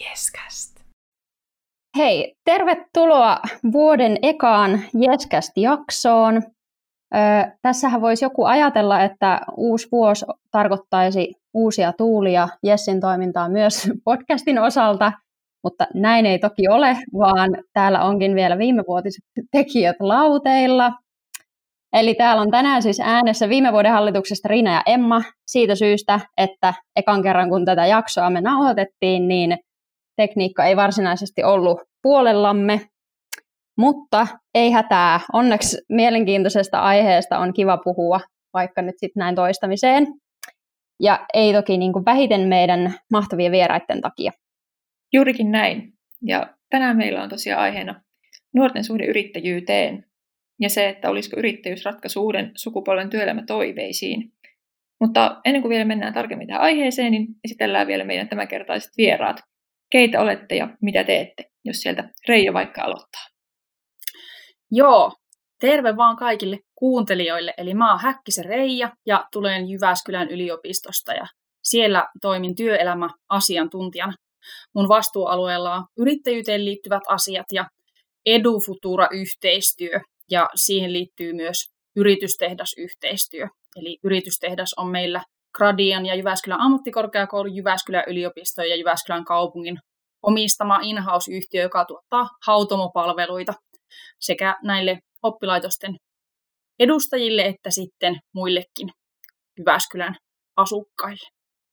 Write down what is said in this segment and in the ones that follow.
Jeskast. Hei, tervetuloa vuoden ekaan Jeskast-jaksoon. Tässähän voisi joku ajatella, että uusi vuosi tarkoittaisi uusia tuulia Jessin toimintaa myös podcastin osalta, mutta näin ei toki ole, vaan täällä onkin vielä viimevuotiset tekijät lauteilla. Eli täällä on tänään siis äänessä viime vuoden hallituksesta Riina ja Emma siitä syystä, että ekan kerran kun tätä jaksoa me nauhoitettiin, niin tekniikka ei varsinaisesti ollut puolellamme, mutta ei hätää. Onneksi mielenkiintoisesta aiheesta on kiva puhua, vaikka nyt sitten näin toistamiseen. Ja ei toki niin kuin vähiten meidän mahtavien vieraiden takia. Juurikin näin. Ja tänään meillä on tosiaan aiheena nuorten suhde yrittäjyyteen ja se, että olisiko yrittäjyys ratkaisu uuden sukupolven työelämätoiveisiin. Mutta ennen kuin vielä mennään tarkemmin tähän aiheeseen, niin esitellään vielä meidän tämänkertaiset vieraat. Keitä olette ja mitä teette, jos sieltä Reijo vaikka aloittaa? Joo, terve vaan kaikille kuuntelijoille. Eli mä oon Häkkisen Reija ja tulen Jyväskylän yliopistosta ja siellä toimin työelämäasiantuntijana. Mun vastuualueella on yrittäjyyteen liittyvät asiat ja EduFutura-yhteistyö ja siihen liittyy myös yritystehdasyhteistyö. Eli yritystehdas on meillä Gradian ja Jyväskylän ammattikorkeakoulu, Jyväskylän yliopisto ja Jyväskylän kaupungin omistama in-house-yhtiö, joka tuottaa hautomopalveluita sekä näille oppilaitosten edustajille että sitten muillekin Jyväskylän asukkaille.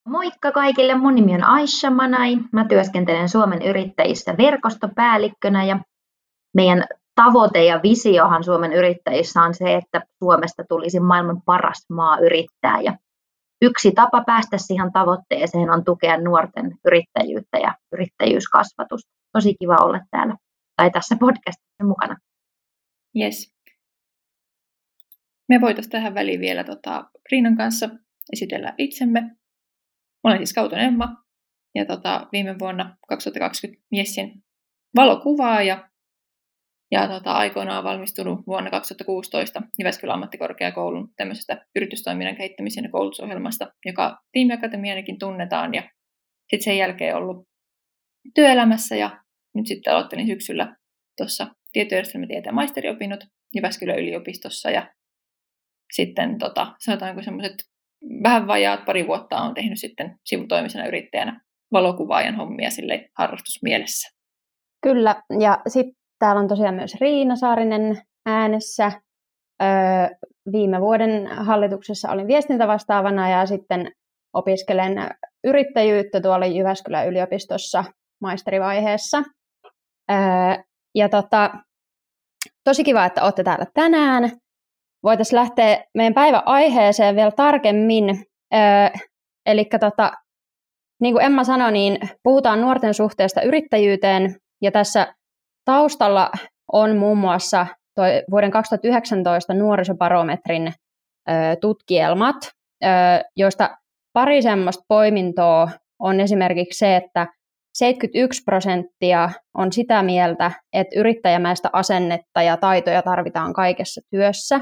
Moikka kaikille, mun nimi on Aisha Manai. Mä työskentelen Suomen yrittäjissä verkostopäällikkönä ja meidän tavoite ja visiohan Suomen yrittäjissä on se, että Suomesta tulisi maailman paras maa yrittää. Ja yksi tapa päästä siihen tavoitteeseen on tukea nuorten yrittäjyyttä ja yrittäjyyskasvatusta. Tosi kiva olla täällä tai tässä podcastissa mukana. Yes. Me voitaisiin tähän väliin vielä tota, Riinan kanssa esitellä itsemme. Mä olen siis Kauton Emma ja tota, viime vuonna 2020 Jessin valokuvaaja ja tota, aikoinaan valmistunut vuonna 2016 Jyväskylän ammattikorkeakoulun tämmöisestä yritystoiminnan kehittämisen ja koulutusohjelmasta, joka tiimiakatemianakin tunnetaan. Ja sitten sen jälkeen ollut työelämässä ja nyt sitten aloittelin syksyllä tuossa tietojärjestelmätieteen maisteriopinnot Jyväskylän yliopistossa ja sitten tota, sanotaanko semmoiset vähän vajaat pari vuotta on tehnyt sitten sivutoimisena yrittäjänä valokuvaajan hommia sille harrastusmielessä. Kyllä, ja sitten täällä on tosiaan myös Riina Saarinen äänessä. Öö, viime vuoden hallituksessa olin viestintävastaavana ja sitten opiskelen yrittäjyyttä tuolla Jyväskylän yliopistossa maisterivaiheessa. Öö, ja tota, tosi kiva, että olette täällä tänään. Voitaisiin lähteä meidän päivän aiheeseen vielä tarkemmin. Öö, eli tota, niin kuin Emma sanoi, niin puhutaan nuorten suhteesta yrittäjyyteen, ja tässä taustalla on muun muassa toi vuoden 2019 nuorisobarometrin ö, tutkielmat, ö, joista pari semmoista poimintoa on esimerkiksi se, että 71 prosenttia on sitä mieltä, että yrittäjämäistä asennetta ja taitoja tarvitaan kaikessa työssä.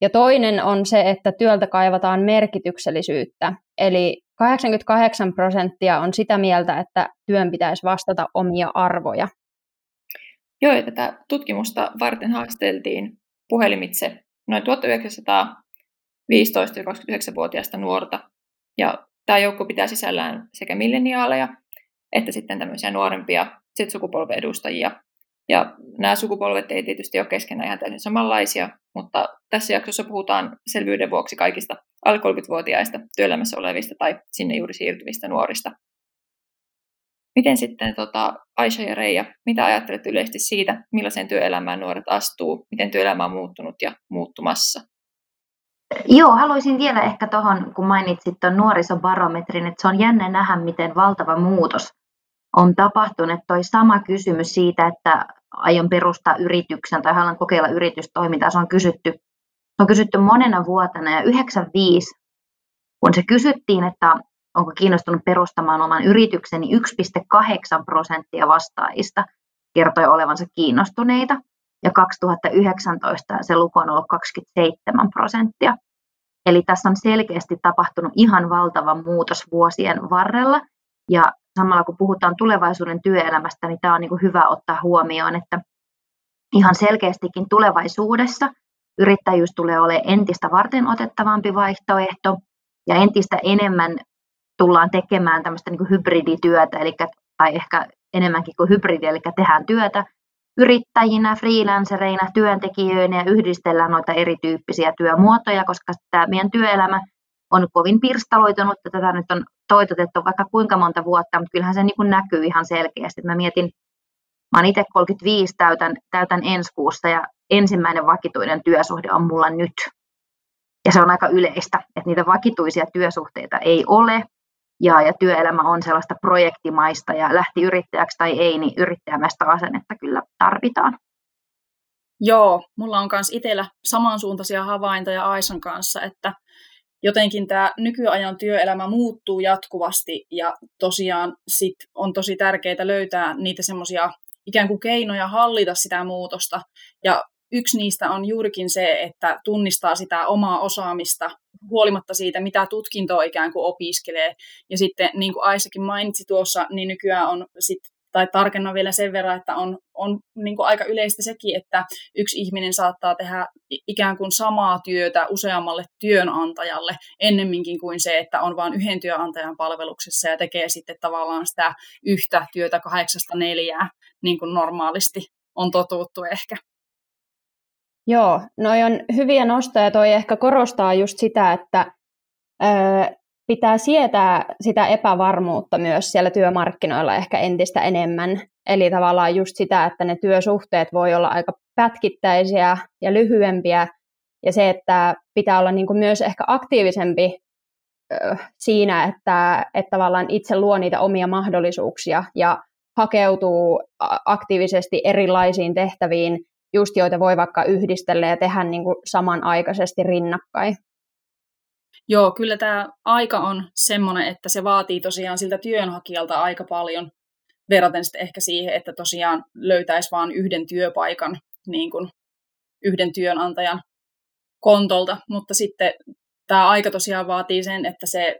Ja toinen on se, että työltä kaivataan merkityksellisyyttä. Eli 88 prosenttia on sitä mieltä, että työn pitäisi vastata omia arvoja. Joo, ja tätä tutkimusta varten haasteltiin puhelimitse noin 1915-29-vuotiaista nuorta. Ja tämä joukko pitää sisällään sekä milleniaaleja että sitten tämmöisiä nuorempia Z-sukupolven edustajia. Ja nämä sukupolvet ei tietysti ole keskenään ihan täysin samanlaisia, mutta tässä jaksossa puhutaan selvyyden vuoksi kaikista alle 30-vuotiaista työelämässä olevista tai sinne juuri siirtyvistä nuorista. Miten sitten tota, Aisha ja Reija, mitä ajattelet yleisesti siitä, millaiseen työelämään nuoret astuu, miten työelämä on muuttunut ja muuttumassa? Joo, haluaisin vielä ehkä tuohon, kun mainitsit tuon nuorisobarometrin, että se on jännä nähdä, miten valtava muutos on tapahtunut. Toi sama kysymys siitä, että aion perustaa yrityksen tai haluan kokeilla yritystoimintaa, se on kysytty, se on kysytty monena vuotena ja 95, kun se kysyttiin, että onko kiinnostunut perustamaan oman yrityksen, niin 1,8 prosenttia vastaajista kertoi olevansa kiinnostuneita. Ja 2019 se luku on ollut 27 prosenttia. Eli tässä on selkeästi tapahtunut ihan valtava muutos vuosien varrella. Ja samalla kun puhutaan tulevaisuuden työelämästä, niin tämä on niin hyvä ottaa huomioon, että ihan selkeästikin tulevaisuudessa yrittäjyys tulee olemaan entistä varten otettavampi vaihtoehto ja entistä enemmän tullaan tekemään tämmöistä niin hybridityötä, eli, tai ehkä enemmänkin kuin hybridi, eli tehdään työtä yrittäjinä, freelancereina, työntekijöinä ja yhdistellään noita erityyppisiä työmuotoja, koska tämä meidän työelämä on kovin pirstaloitunut, että tätä nyt on toitotettu vaikka kuinka monta vuotta, mutta kyllähän se niin näkyy ihan selkeästi. Mä mietin, mä olen itse 35, täytän, täytän ensi kuussa ja ensimmäinen vakituinen työsuhde on mulla nyt. Ja se on aika yleistä, että niitä vakituisia työsuhteita ei ole, ja, ja työelämä on sellaista projektimaista ja lähti yrittäjäksi tai ei, niin yrittäjämäistä asennetta kyllä tarvitaan. Joo, mulla on myös itsellä samansuuntaisia havaintoja Aisan kanssa, että jotenkin tämä nykyajan työelämä muuttuu jatkuvasti ja tosiaan sit on tosi tärkeää löytää niitä semmoisia ikään kuin keinoja hallita sitä muutosta ja yksi niistä on juurikin se, että tunnistaa sitä omaa osaamista huolimatta siitä, mitä tutkintoa ikään kuin opiskelee. Ja sitten, niin kuin Aisakin mainitsi tuossa, niin nykyään on sit, tai tarkennan vielä sen verran, että on, on niin kuin aika yleistä sekin, että yksi ihminen saattaa tehdä ikään kuin samaa työtä useammalle työnantajalle ennemminkin kuin se, että on vain yhden työnantajan palveluksessa ja tekee sitten tavallaan sitä yhtä työtä kahdeksasta neljää, niin kuin normaalisti on totuttu ehkä. Joo, noi on hyviä nostoja. Toi ehkä korostaa just sitä, että ö, pitää sietää sitä epävarmuutta myös siellä työmarkkinoilla ehkä entistä enemmän. Eli tavallaan just sitä, että ne työsuhteet voi olla aika pätkittäisiä ja lyhyempiä. Ja se, että pitää olla niin kuin myös ehkä aktiivisempi ö, siinä, että, että tavallaan itse luo niitä omia mahdollisuuksia ja hakeutuu aktiivisesti erilaisiin tehtäviin – just joita voi vaikka yhdistellä ja tehdä niin kuin samanaikaisesti rinnakkain. Joo, kyllä tämä aika on semmoinen, että se vaatii tosiaan siltä työnhakijalta aika paljon verraten sitten ehkä siihen, että tosiaan löytäisi vain yhden työpaikan niin kuin yhden työnantajan kontolta, mutta sitten tämä aika tosiaan vaatii sen, että se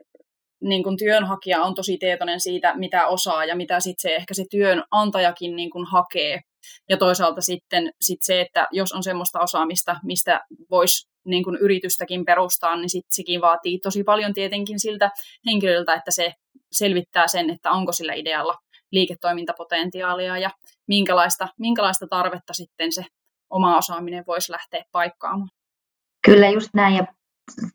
niin kuin työnhakija on tosi tietoinen siitä, mitä osaa ja mitä sitten se ehkä se työnantajakin niin kuin hakee. Ja toisaalta sitten sit se, että jos on semmoista osaamista, mistä voisi niin kuin yritystäkin perustaa, niin sit sekin vaatii tosi paljon tietenkin siltä henkilöltä, että se selvittää sen, että onko sillä idealla liiketoimintapotentiaalia ja minkälaista, minkälaista tarvetta sitten se oma osaaminen voisi lähteä paikkaamaan. Kyllä just näin ja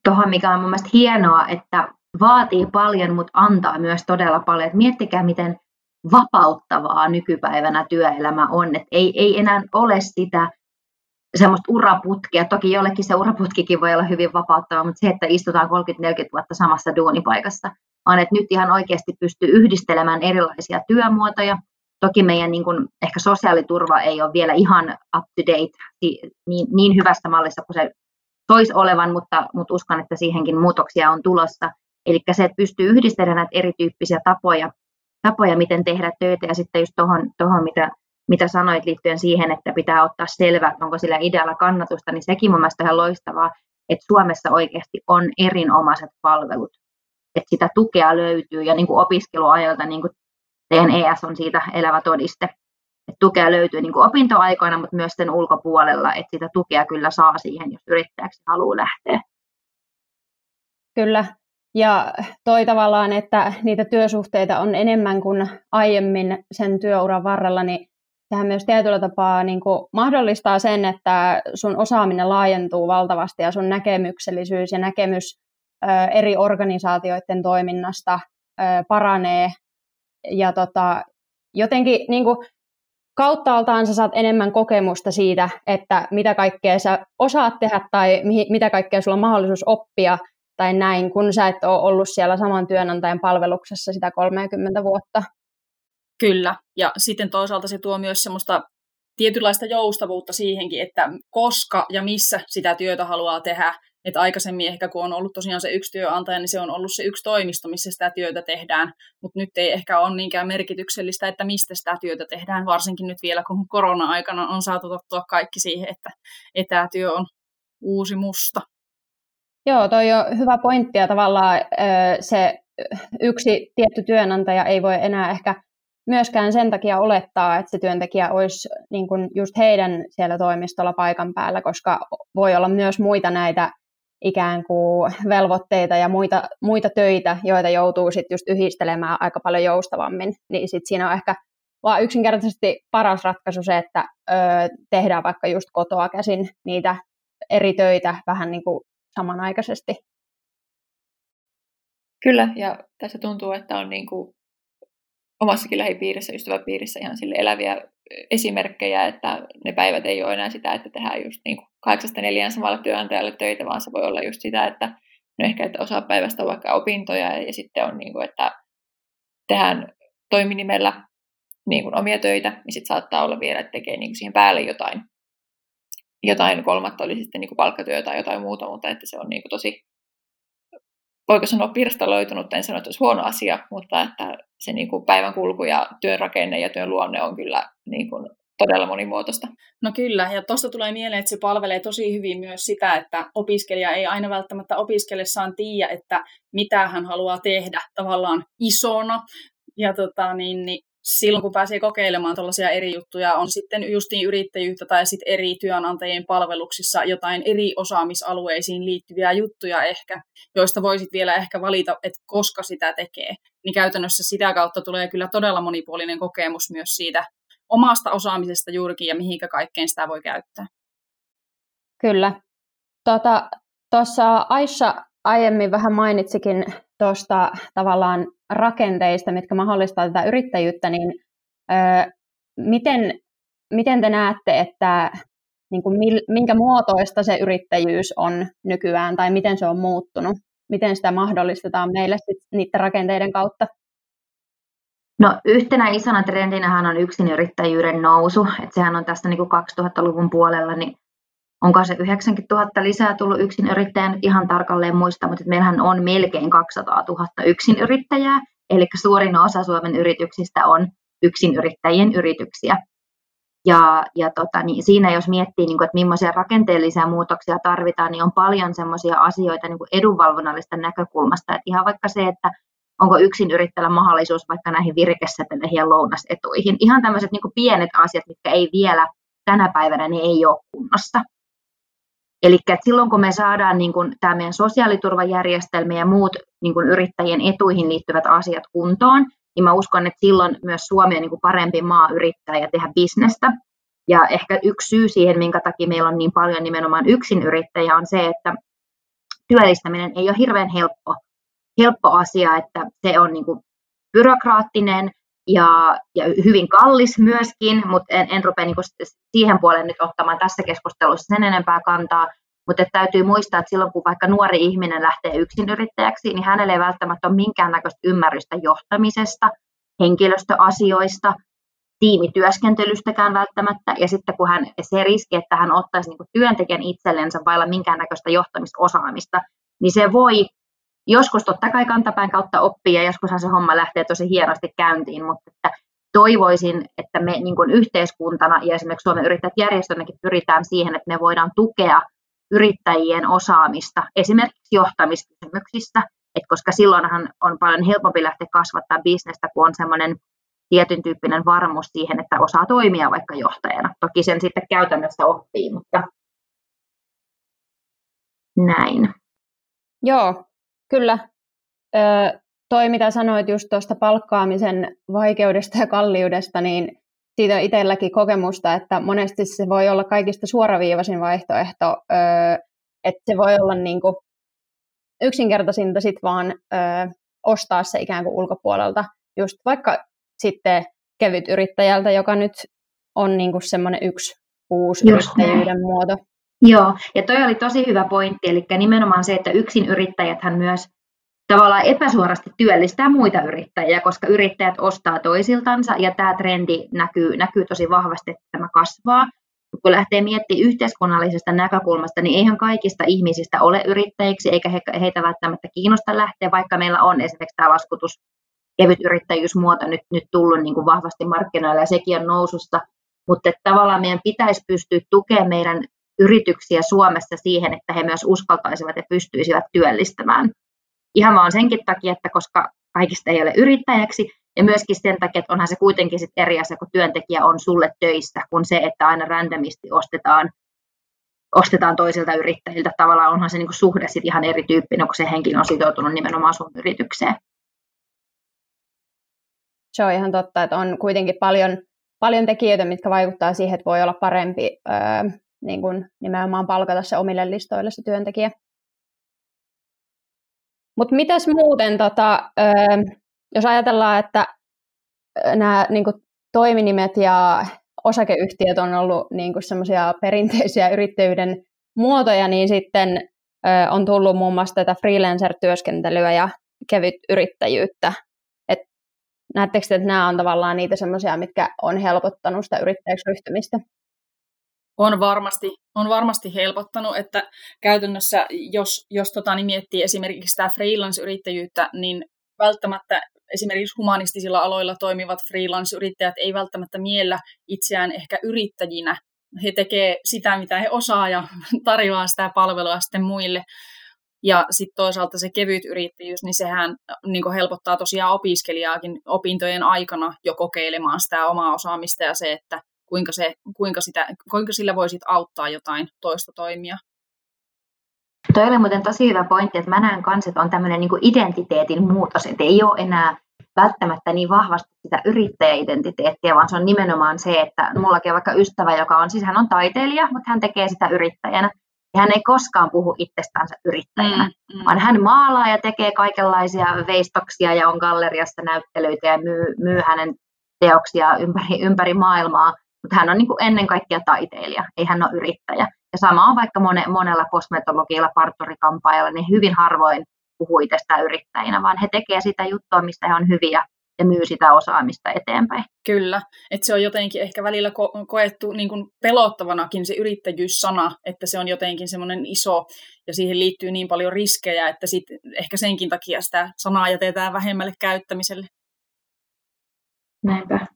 tuohon mikä on mun mielestä hienoa, että vaatii paljon, mutta antaa myös todella paljon. Et miettikää, miten vapauttavaa nykypäivänä työelämä on. Et ei, ei enää ole sitä semmoista uraputkea. Toki jollekin se uraputkikin voi olla hyvin vapauttava, mutta se, että istutaan 30-40 vuotta samassa duunipaikassa, vaan että nyt ihan oikeasti pystyy yhdistelemään erilaisia työmuotoja. Toki meidän niin kun, ehkä sosiaaliturva ei ole vielä ihan up to date niin, niin hyvässä mallissa kuin se toisi olevan, mutta, mutta uskon, että siihenkin muutoksia on tulossa. Eli se, että pystyy yhdistelemään näitä erityyppisiä tapoja tapoja, miten tehdä töitä. Ja sitten just tuohon, tohon, mitä, mitä sanoit liittyen siihen, että pitää ottaa selvä, onko sillä idealla kannatusta, niin sekin mun mielestä ihan loistavaa, että Suomessa oikeasti on erinomaiset palvelut. Että sitä tukea löytyy ja niin kuin opiskeluajalta, niin kuin teidän ES on siitä elävä todiste, että tukea löytyy niin kuin opintoaikoina, mutta myös sen ulkopuolella, että sitä tukea kyllä saa siihen, jos yrittäjäksi haluaa lähteä. Kyllä, ja toi tavallaan, että niitä työsuhteita on enemmän kuin aiemmin sen työuran varrella, niin sehän myös tietyllä tapaa niin kuin mahdollistaa sen, että sun osaaminen laajentuu valtavasti ja sun näkemyksellisyys ja näkemys eri organisaatioiden toiminnasta paranee. Ja tota, jotenkin niin kuin, kauttaaltaan sä saat enemmän kokemusta siitä, että mitä kaikkea sä osaat tehdä tai mitä kaikkea sulla on mahdollisuus oppia – tai näin, kun sä et ole ollut siellä saman työnantajan palveluksessa sitä 30 vuotta. Kyllä, ja sitten toisaalta se tuo myös semmoista tietynlaista joustavuutta siihenkin, että koska ja missä sitä työtä haluaa tehdä. Että aikaisemmin ehkä kun on ollut tosiaan se yksi työnantaja, niin se on ollut se yksi toimisto, missä sitä työtä tehdään. Mutta nyt ei ehkä ole niinkään merkityksellistä, että mistä sitä työtä tehdään, varsinkin nyt vielä kun korona-aikana on saatu tottua kaikki siihen, että etätyö on uusi musta. Joo, toi on hyvä pointti ja tavallaan se yksi tietty työnantaja ei voi enää ehkä myöskään sen takia olettaa, että se työntekijä olisi niin kuin just heidän siellä toimistolla paikan päällä, koska voi olla myös muita näitä ikään kuin velvoitteita ja muita, muita töitä, joita joutuu sitten just yhdistelemään aika paljon joustavammin, niin sitten siinä on ehkä vaan yksinkertaisesti paras ratkaisu se, että ö, tehdään vaikka just kotoa käsin niitä eri töitä vähän niin kuin samanaikaisesti. Kyllä, ja tässä tuntuu, että on niin kuin omassakin lähipiirissä, ystäväpiirissä ihan sille eläviä esimerkkejä, että ne päivät ei ole enää sitä, että tehdään just niin kuin kahdeksasta neljään samalla työnantajalle töitä, vaan se voi olla just sitä, että no ehkä että osa päivästä on vaikka opintoja ja sitten on niin kuin, että tehdään toiminimellä niin kuin omia töitä, niin sitten saattaa olla vielä, että tekee niin kuin siihen päälle jotain, jotain kolmatta, oli sitten niin kuin palkkatyö tai jotain muuta, mutta että se on niin kuin tosi, voiko sanoa pirstaloitunut, en sano, että olisi huono asia, mutta että se niin kuin päivän kulku ja työn rakenne ja työn luonne on kyllä niin kuin todella monimuotoista. No kyllä, ja tuosta tulee mieleen, että se palvelee tosi hyvin myös sitä, että opiskelija ei aina välttämättä opiskellessaan tiedä, että mitä hän haluaa tehdä tavallaan isona. Ja tota, niin, niin silloin, kun pääsee kokeilemaan tällaisia eri juttuja, on sitten justiin yrittäjyyttä tai sitten eri työnantajien palveluksissa jotain eri osaamisalueisiin liittyviä juttuja ehkä, joista voisit vielä ehkä valita, että koska sitä tekee. Niin käytännössä sitä kautta tulee kyllä todella monipuolinen kokemus myös siitä omasta osaamisesta juurikin ja mihinkä kaikkeen sitä voi käyttää. Kyllä. Tuossa tota, Aissa aiemmin vähän mainitsikin tuosta tavallaan rakenteista, mitkä mahdollistaa tätä yrittäjyyttä, niin ö, miten, miten te näette, että niin kuin minkä muotoista se yrittäjyys on nykyään tai miten se on muuttunut? Miten sitä mahdollistetaan meille sit niiden rakenteiden kautta? No yhtenä isona trendinähän on yksinyrittäjyyden nousu, että sehän on tästä niin kuin 2000-luvun puolella, niin onko se 90 000 lisää tullut yrittäjän ihan tarkalleen muista, mutta meillähän on melkein 200 000 yrittäjää, eli suurin osa Suomen yrityksistä on yrittäjien yrityksiä. Ja, ja tota, niin siinä jos miettii, niin kuin, että millaisia rakenteellisia muutoksia tarvitaan, niin on paljon sellaisia asioita niin kuin edunvalvonnallista näkökulmasta. Että ihan vaikka se, että onko yksin yrittäjällä mahdollisuus vaikka näihin virikesäteleihin ja lounasetuihin. Ihan tämmöiset niin pienet asiat, mitkä ei vielä tänä päivänä niin ei ole kunnossa. Eli silloin kun me saadaan niin kuin, tämä meidän sosiaaliturvajärjestelmä ja muut niin kuin, yrittäjien etuihin liittyvät asiat kuntoon, niin mä uskon, että silloin myös Suomi on niin kuin, parempi maa yrittää ja tehdä bisnestä. Ja ehkä yksi syy siihen, minkä takia meillä on niin paljon nimenomaan yksin yrittäjä, on se, että työllistäminen ei ole hirveän helppo, helppo asia, että se on niin kuin, byrokraattinen ja, ja hyvin kallis myöskin, mutta en, en rupea niin siihen puoleen nyt ottamaan tässä keskustelussa sen enempää kantaa, mutta täytyy muistaa, että silloin kun vaikka nuori ihminen lähtee yksinyrittäjäksi, niin hänelle ei välttämättä ole minkäännäköistä ymmärrystä johtamisesta, henkilöstöasioista, tiimityöskentelystäkään välttämättä, ja sitten kun hän, se riski, että hän ottaisi niin työntekijän itsellensä vailla minkäännäköistä johtamisosaamista, niin se voi joskus totta kai kantapään kautta oppii ja joskushan se homma lähtee tosi hienosti käyntiin, mutta että toivoisin, että me niin kuin yhteiskuntana ja esimerkiksi Suomen yrittäjät järjestönäkin pyritään siihen, että me voidaan tukea yrittäjien osaamista esimerkiksi johtamiskysymyksissä, että koska silloinhan on paljon helpompi lähteä kasvattaa bisnestä, kun on semmoinen tietyn tyyppinen varmuus siihen, että osaa toimia vaikka johtajana. Toki sen sitten käytännössä oppii, mutta näin. Joo, Kyllä. Ö, toi, mitä sanoit just tuosta palkkaamisen vaikeudesta ja kalliudesta, niin siitä on itselläkin kokemusta, että monesti se voi olla kaikista suoraviivaisin vaihtoehto, ö, että se voi olla niin kuin yksinkertaisinta sit vaan ö, ostaa se ikään kuin ulkopuolelta, just vaikka sitten kevyt yrittäjältä, joka nyt on niin kuin semmoinen yksi uusi just yrittäjyyden näin. muoto. Joo, ja toi oli tosi hyvä pointti, eli nimenomaan se, että yksin yrittäjäthän myös tavallaan epäsuorasti työllistää muita yrittäjiä, koska yrittäjät ostaa toisiltansa, ja tämä trendi näkyy, näkyy tosi vahvasti, että tämä kasvaa. Kun lähtee miettimään yhteiskunnallisesta näkökulmasta, niin eihän kaikista ihmisistä ole yrittäjiksi, eikä he, heitä välttämättä kiinnosta lähteä, vaikka meillä on esimerkiksi tämä laskutus, kevyt yrittäjyysmuoto nyt, nyt tullut niin kuin vahvasti markkinoille, ja sekin on nousussa, mutta tavallaan meidän pitäisi pystyä tukemaan meidän yrityksiä Suomessa siihen, että he myös uskaltaisivat ja pystyisivät työllistämään. Ihan vaan senkin takia, että koska kaikista ei ole yrittäjäksi, ja myöskin sen takia, että onhan se kuitenkin sit eri asia, kun työntekijä on sulle töissä, kuin se, että aina randomisti ostetaan, ostetaan toisilta yrittäjiltä. Tavallaan onhan se niinku suhde sit ihan erityyppinen, kun se henkilö on sitoutunut nimenomaan sun yritykseen. Se on ihan totta, että on kuitenkin paljon, paljon tekijöitä, mitkä vaikuttaa siihen, että voi olla parempi öö, niin kuin nimenomaan palkata se omille listoille se työntekijä. Mutta mitäs muuten, tota, jos ajatellaan, että nämä niin kuin, toiminimet ja osakeyhtiöt on ollut niin semmoisia perinteisiä yrittäjyyden muotoja, niin sitten on tullut muun muassa tätä freelancer-työskentelyä ja kevyt yrittäjyyttä. Et, näettekö että nämä on tavallaan niitä semmoisia, mitkä on helpottanut sitä yrittäjäksi ryhtymistä? On varmasti, on varmasti helpottanut, että käytännössä jos, jos tota, niin miettii esimerkiksi sitä freelance-yrittäjyyttä, niin välttämättä esimerkiksi humanistisilla aloilla toimivat freelance-yrittäjät ei välttämättä miellä itseään ehkä yrittäjinä. He tekevät sitä, mitä he osaa ja tarjoaa sitä palvelua sitten muille. Ja sitten toisaalta se kevyt yrittäjyys, niin sehän niin helpottaa tosiaan opiskelijaakin opintojen aikana jo kokeilemaan sitä omaa osaamista ja se, että kuinka, se, kuinka, sitä, kuinka sillä voisit auttaa jotain toista toimia. Toi oli muuten tosi hyvä pointti, että mä näen kanssa, että on tämmöinen niin identiteetin muutos, että ei ole enää välttämättä niin vahvasti sitä yrittäjäidentiteettiä, vaan se on nimenomaan se, että mullakin on vaikka ystävä, joka on, siis hän on taiteilija, mutta hän tekee sitä yrittäjänä. Ja hän ei koskaan puhu itsestänsä yrittäjänä, mm, mm. vaan hän maalaa ja tekee kaikenlaisia veistoksia ja on galleriassa näyttelyitä ja myy, myy hänen teoksia ympäri, ympäri maailmaa. Mutta hän on niin kuin ennen kaikkea taiteilija, ei hän ole yrittäjä. Ja sama on vaikka mone, monella kosmetologilla, parturikampaajalla, niin hyvin harvoin puhuu itsestään yrittäjinä, vaan he tekevät sitä juttua, mistä he on hyviä ja myy sitä osaamista eteenpäin. Kyllä, että se on jotenkin ehkä välillä ko- koettu niin kuin pelottavanakin se yrittäjyyssana, että se on jotenkin semmoinen iso ja siihen liittyy niin paljon riskejä, että sit ehkä senkin takia sitä sanaa jätetään vähemmälle käyttämiselle. Näinpä.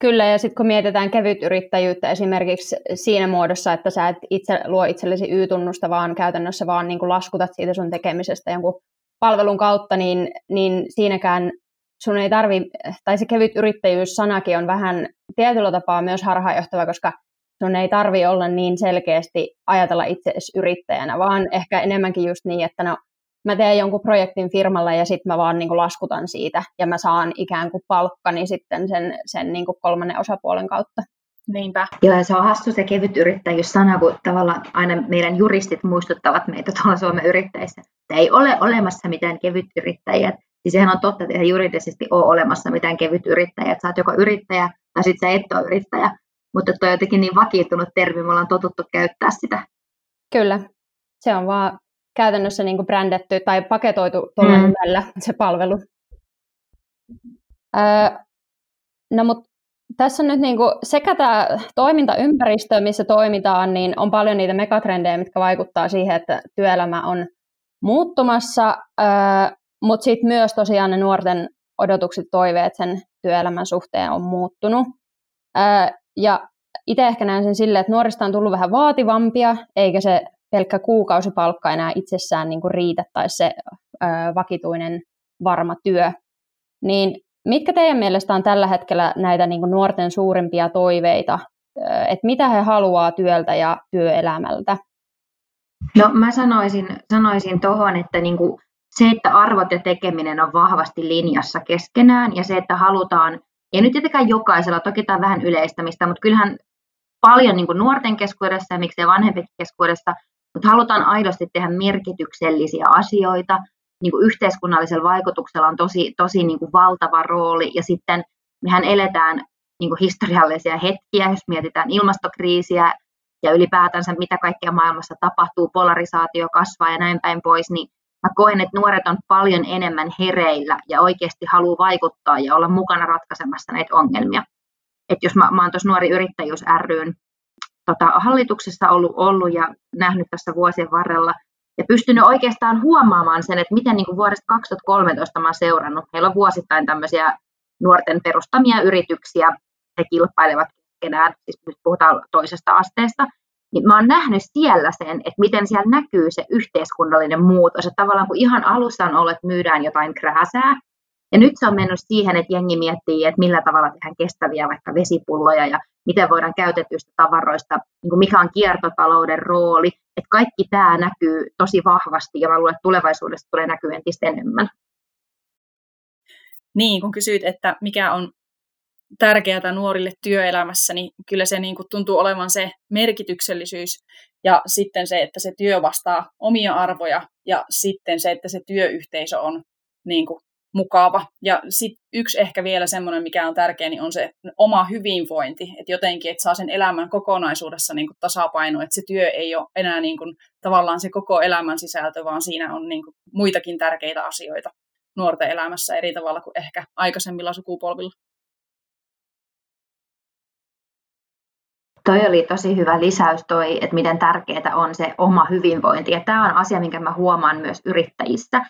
Kyllä, ja sitten kun mietitään kevytyrittäjyyttä esimerkiksi siinä muodossa, että sä et itse luo itsellesi Y-tunnusta, vaan käytännössä vaan niin laskutat siitä sun tekemisestä jonkun palvelun kautta, niin, niin siinäkään sun ei tarvi, tai se kevyt yrittäjyys-sanakin on vähän tietyllä tapaa myös harhaanjohtava, koska sun ei tarvi olla niin selkeästi ajatella itse yrittäjänä, vaan ehkä enemmänkin just niin, että no mä teen jonkun projektin firmalle ja sitten mä vaan niin kuin laskutan siitä ja mä saan ikään kuin palkkani sitten sen, sen niin kuin kolmannen osapuolen kautta. Niinpä. Joo, ja se on hassu se kevyt yrittäjyys-sana, kun tavallaan aina meidän juristit muistuttavat meitä tuolla Suomen yrittäjissä, että ei ole olemassa mitään kevyt yrittäjiä. Siis sehän on totta, että ei juridisesti ole olemassa mitään kevyt yrittäjiä. Sä oot joko yrittäjä tai sitten sä et ole yrittäjä. Mutta tuo on jotenkin niin vakiintunut termi, me ollaan totuttu käyttää sitä. Kyllä, se on vaan käytännössä niin kuin brändetty tai paketoitu tuolla mm. nimellä se palvelu. Öö, no mutta tässä on nyt niin kuin sekä tämä toimintaympäristö, missä toimitaan, niin on paljon niitä megatrendejä, mitkä vaikuttaa siihen, että työelämä on muuttumassa, öö, mutta sitten myös tosiaan ne nuorten odotukset, toiveet sen työelämän suhteen on muuttunut. Öö, ja itse ehkä näen sen silleen, että nuorista on tullut vähän vaativampia, eikä se pelkkä kuukausipalkka enää itsessään niin kuin riitä tai se ö, vakituinen varma työ. Niin mitkä teidän mielestä on tällä hetkellä näitä niin kuin nuorten suurimpia toiveita, että mitä he haluaa työltä ja työelämältä? No mä sanoisin, sanoisin tuohon, että niin kuin se, että arvot ja tekeminen on vahvasti linjassa keskenään ja se, että halutaan, ei nyt tietenkään jokaisella, toki tämä on vähän yleistämistä, mutta kyllähän paljon niin nuorten keskuudessa ja miksei vanhempien keskuudessa mutta halutaan aidosti tehdä merkityksellisiä asioita. Niin kuin yhteiskunnallisella vaikutuksella on tosi, tosi niin kuin valtava rooli ja sitten mehän eletään niin kuin historiallisia hetkiä, jos mietitään ilmastokriisiä ja ylipäätänsä mitä kaikkea maailmassa tapahtuu, polarisaatio kasvaa ja näin päin pois, niin mä koen, että nuoret on paljon enemmän hereillä ja oikeasti haluaa vaikuttaa ja olla mukana ratkaisemassa näitä ongelmia. Et jos mä, mä oon tuossa Nuori Yrittäjyys ryn tota, hallituksessa ollut, ollut ja nähnyt tässä vuosien varrella ja pystynyt oikeastaan huomaamaan sen, että miten niin kuin vuodesta 2013 mä seurannut. Heillä on vuosittain tämmöisiä nuorten perustamia yrityksiä, he kilpailevat keskenään, siis nyt puhutaan toisesta asteesta, niin mä oon nähnyt siellä sen, että miten siellä näkyy se yhteiskunnallinen muutos. Että tavallaan kun ihan alussa on ollut, että myydään jotain krääsää, ja nyt se on mennyt siihen, että jengi miettii, että millä tavalla tehdään kestäviä vaikka vesipulloja ja miten voidaan käytetyistä tavaroista, niin kuin mikä on kiertotalouden rooli. Että kaikki tämä näkyy tosi vahvasti ja mä luulen, että tulevaisuudessa tulee näkyä entistä enemmän. Niin, kun kysyit, että mikä on tärkeää nuorille työelämässä, niin kyllä se niin kuin tuntuu olevan se merkityksellisyys ja sitten se, että se työ vastaa omia arvoja ja sitten se, että se työyhteisö on niin kuin mukava. Ja sitten yksi ehkä vielä semmoinen, mikä on tärkeä, niin on se oma hyvinvointi. Että jotenkin, että saa sen elämän kokonaisuudessa niin tasapaino, että se työ ei ole enää niin kuin, tavallaan se koko elämän sisältö, vaan siinä on niin kuin, muitakin tärkeitä asioita nuorten elämässä eri tavalla kuin ehkä aikaisemmilla sukupolvilla. Toi oli tosi hyvä lisäys toi, että miten tärkeää on se oma hyvinvointi. Ja tämä on asia, minkä mä huomaan myös yrittäjissä.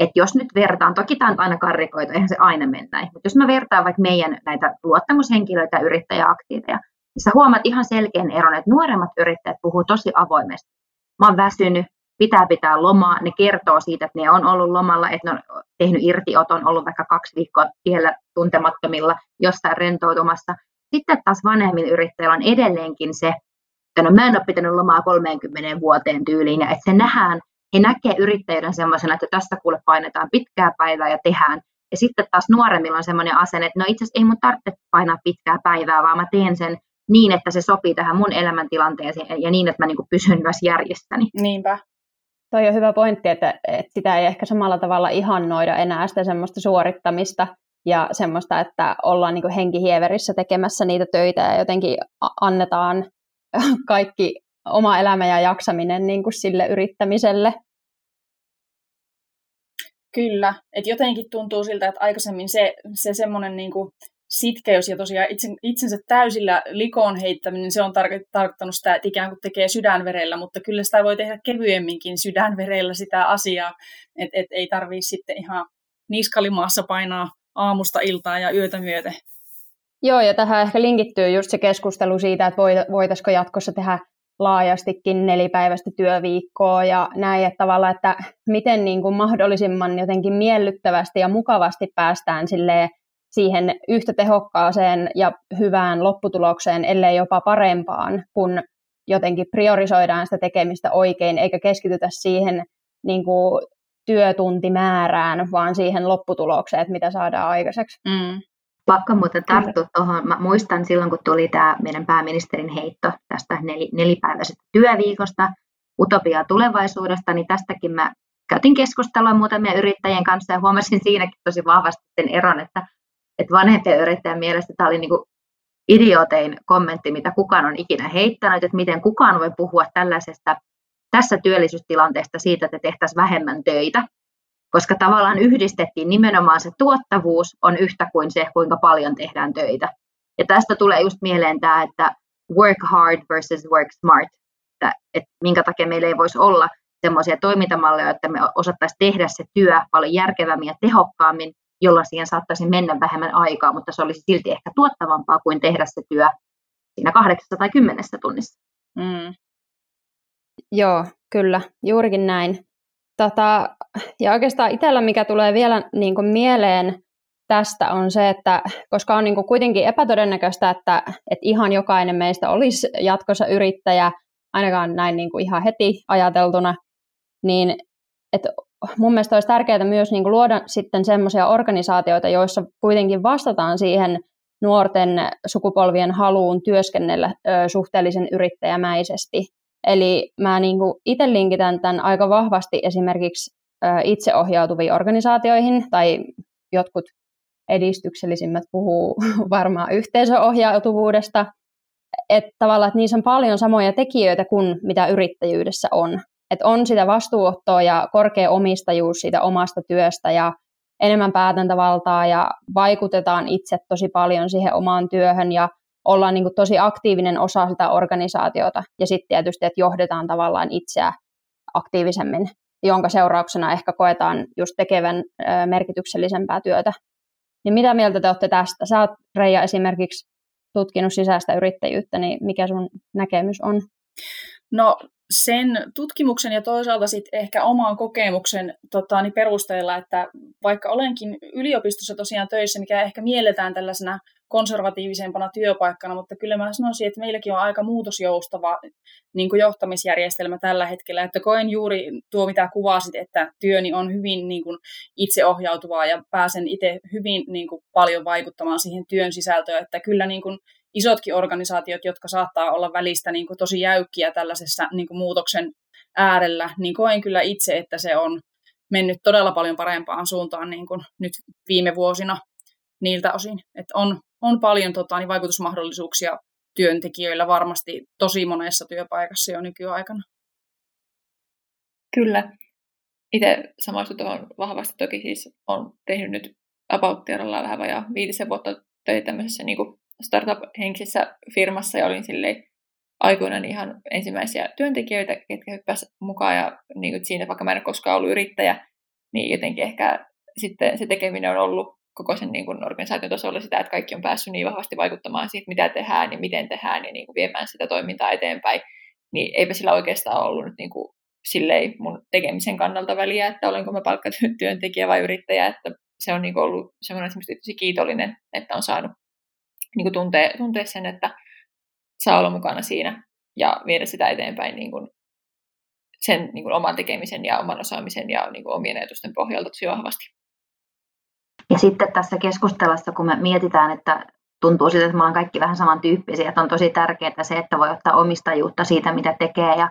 Että jos nyt vertaan, toki tämä on aina karrikoitu, eihän se aina mennä mutta jos mä vertaan vaikka meidän näitä luottamushenkilöitä ja yrittäjäaktiiveja, niin sä huomaat ihan selkeän eron, että nuoremmat yrittäjät puhuu tosi avoimesti. Mä oon väsynyt, pitää pitää lomaa, ne kertoo siitä, että ne on ollut lomalla, että ne on tehnyt irtioton, ollut vaikka kaksi viikkoa tiellä tuntemattomilla, jostain rentoutumassa. Sitten taas vanhemmilla yrittäjillä on edelleenkin se, että no mä en ole pitänyt lomaa 30 vuoteen tyyliin, ja että se nähdään, he näkee yrittäjyyden semmoisena, että tässä kuule painetaan pitkää päivää ja tehdään. Ja sitten taas nuoremmilla on semmoinen asenne, että no itse asiassa ei mun tarvitse painaa pitkää päivää, vaan mä teen sen niin, että se sopii tähän mun elämäntilanteeseen ja niin, että mä niin pysyn myös järjestäni. Niinpä. Toi on hyvä pointti, että, että sitä ei ehkä samalla tavalla ihannoida enää sitä semmoista suorittamista ja semmoista, että ollaan niin henkihieverissä tekemässä niitä töitä ja jotenkin annetaan kaikki oma elämä ja jaksaminen niin kuin sille yrittämiselle. Kyllä, että jotenkin tuntuu siltä, että aikaisemmin se, se semmoinen niin kuin sitkeys ja tosiaan itsen, itsensä täysillä likoon heittäminen, se on tar- tarkoittanut sitä, että ikään kuin tekee sydänverellä, mutta kyllä sitä voi tehdä kevyemminkin sydänverellä sitä asiaa, että et ei tarvii sitten ihan niskalimaassa painaa aamusta iltaa ja yötä myöten. Joo, ja tähän ehkä linkittyy just se keskustelu siitä, että voitaisiko jatkossa tehdä laajastikin nelipäiväistä työviikkoa ja näin, että tavallaan, että miten niin kuin mahdollisimman jotenkin miellyttävästi ja mukavasti päästään silleen siihen yhtä tehokkaaseen ja hyvään lopputulokseen, ellei jopa parempaan, kun jotenkin priorisoidaan sitä tekemistä oikein, eikä keskitytä siihen niin kuin työtuntimäärään, vaan siihen lopputulokseen, että mitä saadaan aikaiseksi. Mm. Pakko muuten tarttua tuohon. Mä muistan silloin, kun tuli tämä meidän pääministerin heitto tästä nel, nelipäiväisestä työviikosta, utopia tulevaisuudesta, niin tästäkin mä käytin keskustelua muutamia yrittäjien kanssa ja huomasin siinäkin tosi vahvasti sen eron, että, että vanhempien yrittäjän mielestä tämä oli niin kuin idiotein kommentti, mitä kukaan on ikinä heittänyt, että miten kukaan voi puhua tällaisesta tässä työllisyystilanteesta siitä, että tehtäisiin vähemmän töitä koska tavallaan yhdistettiin nimenomaan se tuottavuus on yhtä kuin se, kuinka paljon tehdään töitä. Ja tästä tulee just mieleen tämä, että work hard versus work smart, että, että minkä takia meillä ei voisi olla semmoisia toimintamalleja, että me osattaisiin tehdä se työ paljon järkevämmin ja tehokkaammin, jolloin siihen saattaisi mennä vähemmän aikaa, mutta se olisi silti ehkä tuottavampaa kuin tehdä se työ siinä kahdeksassa tai kymmenessä tunnissa. Mm. Joo, kyllä, juurikin näin. Tota, ja oikeastaan itsellä, mikä tulee vielä niin kuin mieleen tästä, on se, että koska on niin kuin kuitenkin epätodennäköistä, että, että ihan jokainen meistä olisi jatkossa yrittäjä, ainakaan näin niin kuin ihan heti ajateltuna, niin että mun mielestä olisi tärkeää myös niin kuin luoda sitten semmoisia organisaatioita, joissa kuitenkin vastataan siihen nuorten sukupolvien haluun työskennellä ö, suhteellisen yrittäjämäisesti. Eli mä niin itse linkitän tämän aika vahvasti esimerkiksi itseohjautuviin organisaatioihin, tai jotkut edistyksellisimmät puhuu varmaan yhteisöohjautuvuudesta, että tavallaan, että niissä on paljon samoja tekijöitä kuin mitä yrittäjyydessä on. Että on sitä vastuuottoa ja korkea omistajuus siitä omasta työstä ja enemmän päätäntävaltaa ja vaikutetaan itse tosi paljon siihen omaan työhön ja ollaan niin kuin tosi aktiivinen osa sitä organisaatiota ja sitten tietysti, että johdetaan tavallaan itseä aktiivisemmin, jonka seurauksena ehkä koetaan just tekevän merkityksellisempää työtä. Niin mitä mieltä te olette tästä? Sä oot Reija esimerkiksi tutkinut sisäistä yrittäjyyttä, niin mikä sun näkemys on? No sen tutkimuksen ja toisaalta sitten ehkä oman kokemuksen tota, niin perusteella, että vaikka olenkin yliopistossa tosiaan töissä, mikä ehkä mielletään tällaisena konservatiivisempana työpaikkana, mutta kyllä mä sanoisin, että meilläkin on aika muutosjoustava niin kuin johtamisjärjestelmä tällä hetkellä, että koen juuri tuo, mitä kuvasit, että työni on hyvin niin kuin itseohjautuvaa ja pääsen itse hyvin niin kuin paljon vaikuttamaan siihen työn sisältöön, että kyllä niin kuin isotkin organisaatiot, jotka saattaa olla välistä niin kuin tosi jäykkiä tällaisessa niin kuin muutoksen äärellä, niin koen kyllä itse, että se on mennyt todella paljon parempaan suuntaan niin kuin nyt viime vuosina niiltä osin. Että on, on paljon tota, niin vaikutusmahdollisuuksia työntekijöillä varmasti tosi monessa työpaikassa jo nykyaikana. Kyllä. Itse samaistun vahvasti toki siis on tehnyt nyt About vähän vajaa viitisen vuotta töitä tämmöisessä niin startup-henkisessä firmassa ja olin silleen aikoinaan ihan ensimmäisiä työntekijöitä, ketkä hyppäsivät mukaan ja niin siinä, vaikka mä en ole koskaan ollut yrittäjä, niin jotenkin ehkä sitten se tekeminen on ollut koko sen niin kuin organisaation tasolla sitä, että kaikki on päässyt niin vahvasti vaikuttamaan siitä, mitä tehdään ja miten tehdään ja niin kuin viemään sitä toimintaa eteenpäin, niin eipä sillä oikeastaan ollut nyt niin kuin silleen mun tekemisen kannalta väliä, että olenko mä palkkatyöntekijä vai yrittäjä, että se on niin kuin ollut semmoinen tosi kiitollinen, että on saanut niin kuin tuntee, tuntee sen, että saa olla mukana siinä ja viedä sitä eteenpäin niin kuin sen niin kuin oman tekemisen ja oman osaamisen ja niin kuin omien ajatusten pohjalta tosi vahvasti. Ja sitten tässä keskustelussa, kun me mietitään, että tuntuu siltä, että me ollaan kaikki vähän samantyyppisiä, että on tosi tärkeää se, että voi ottaa omistajuutta siitä, mitä tekee ja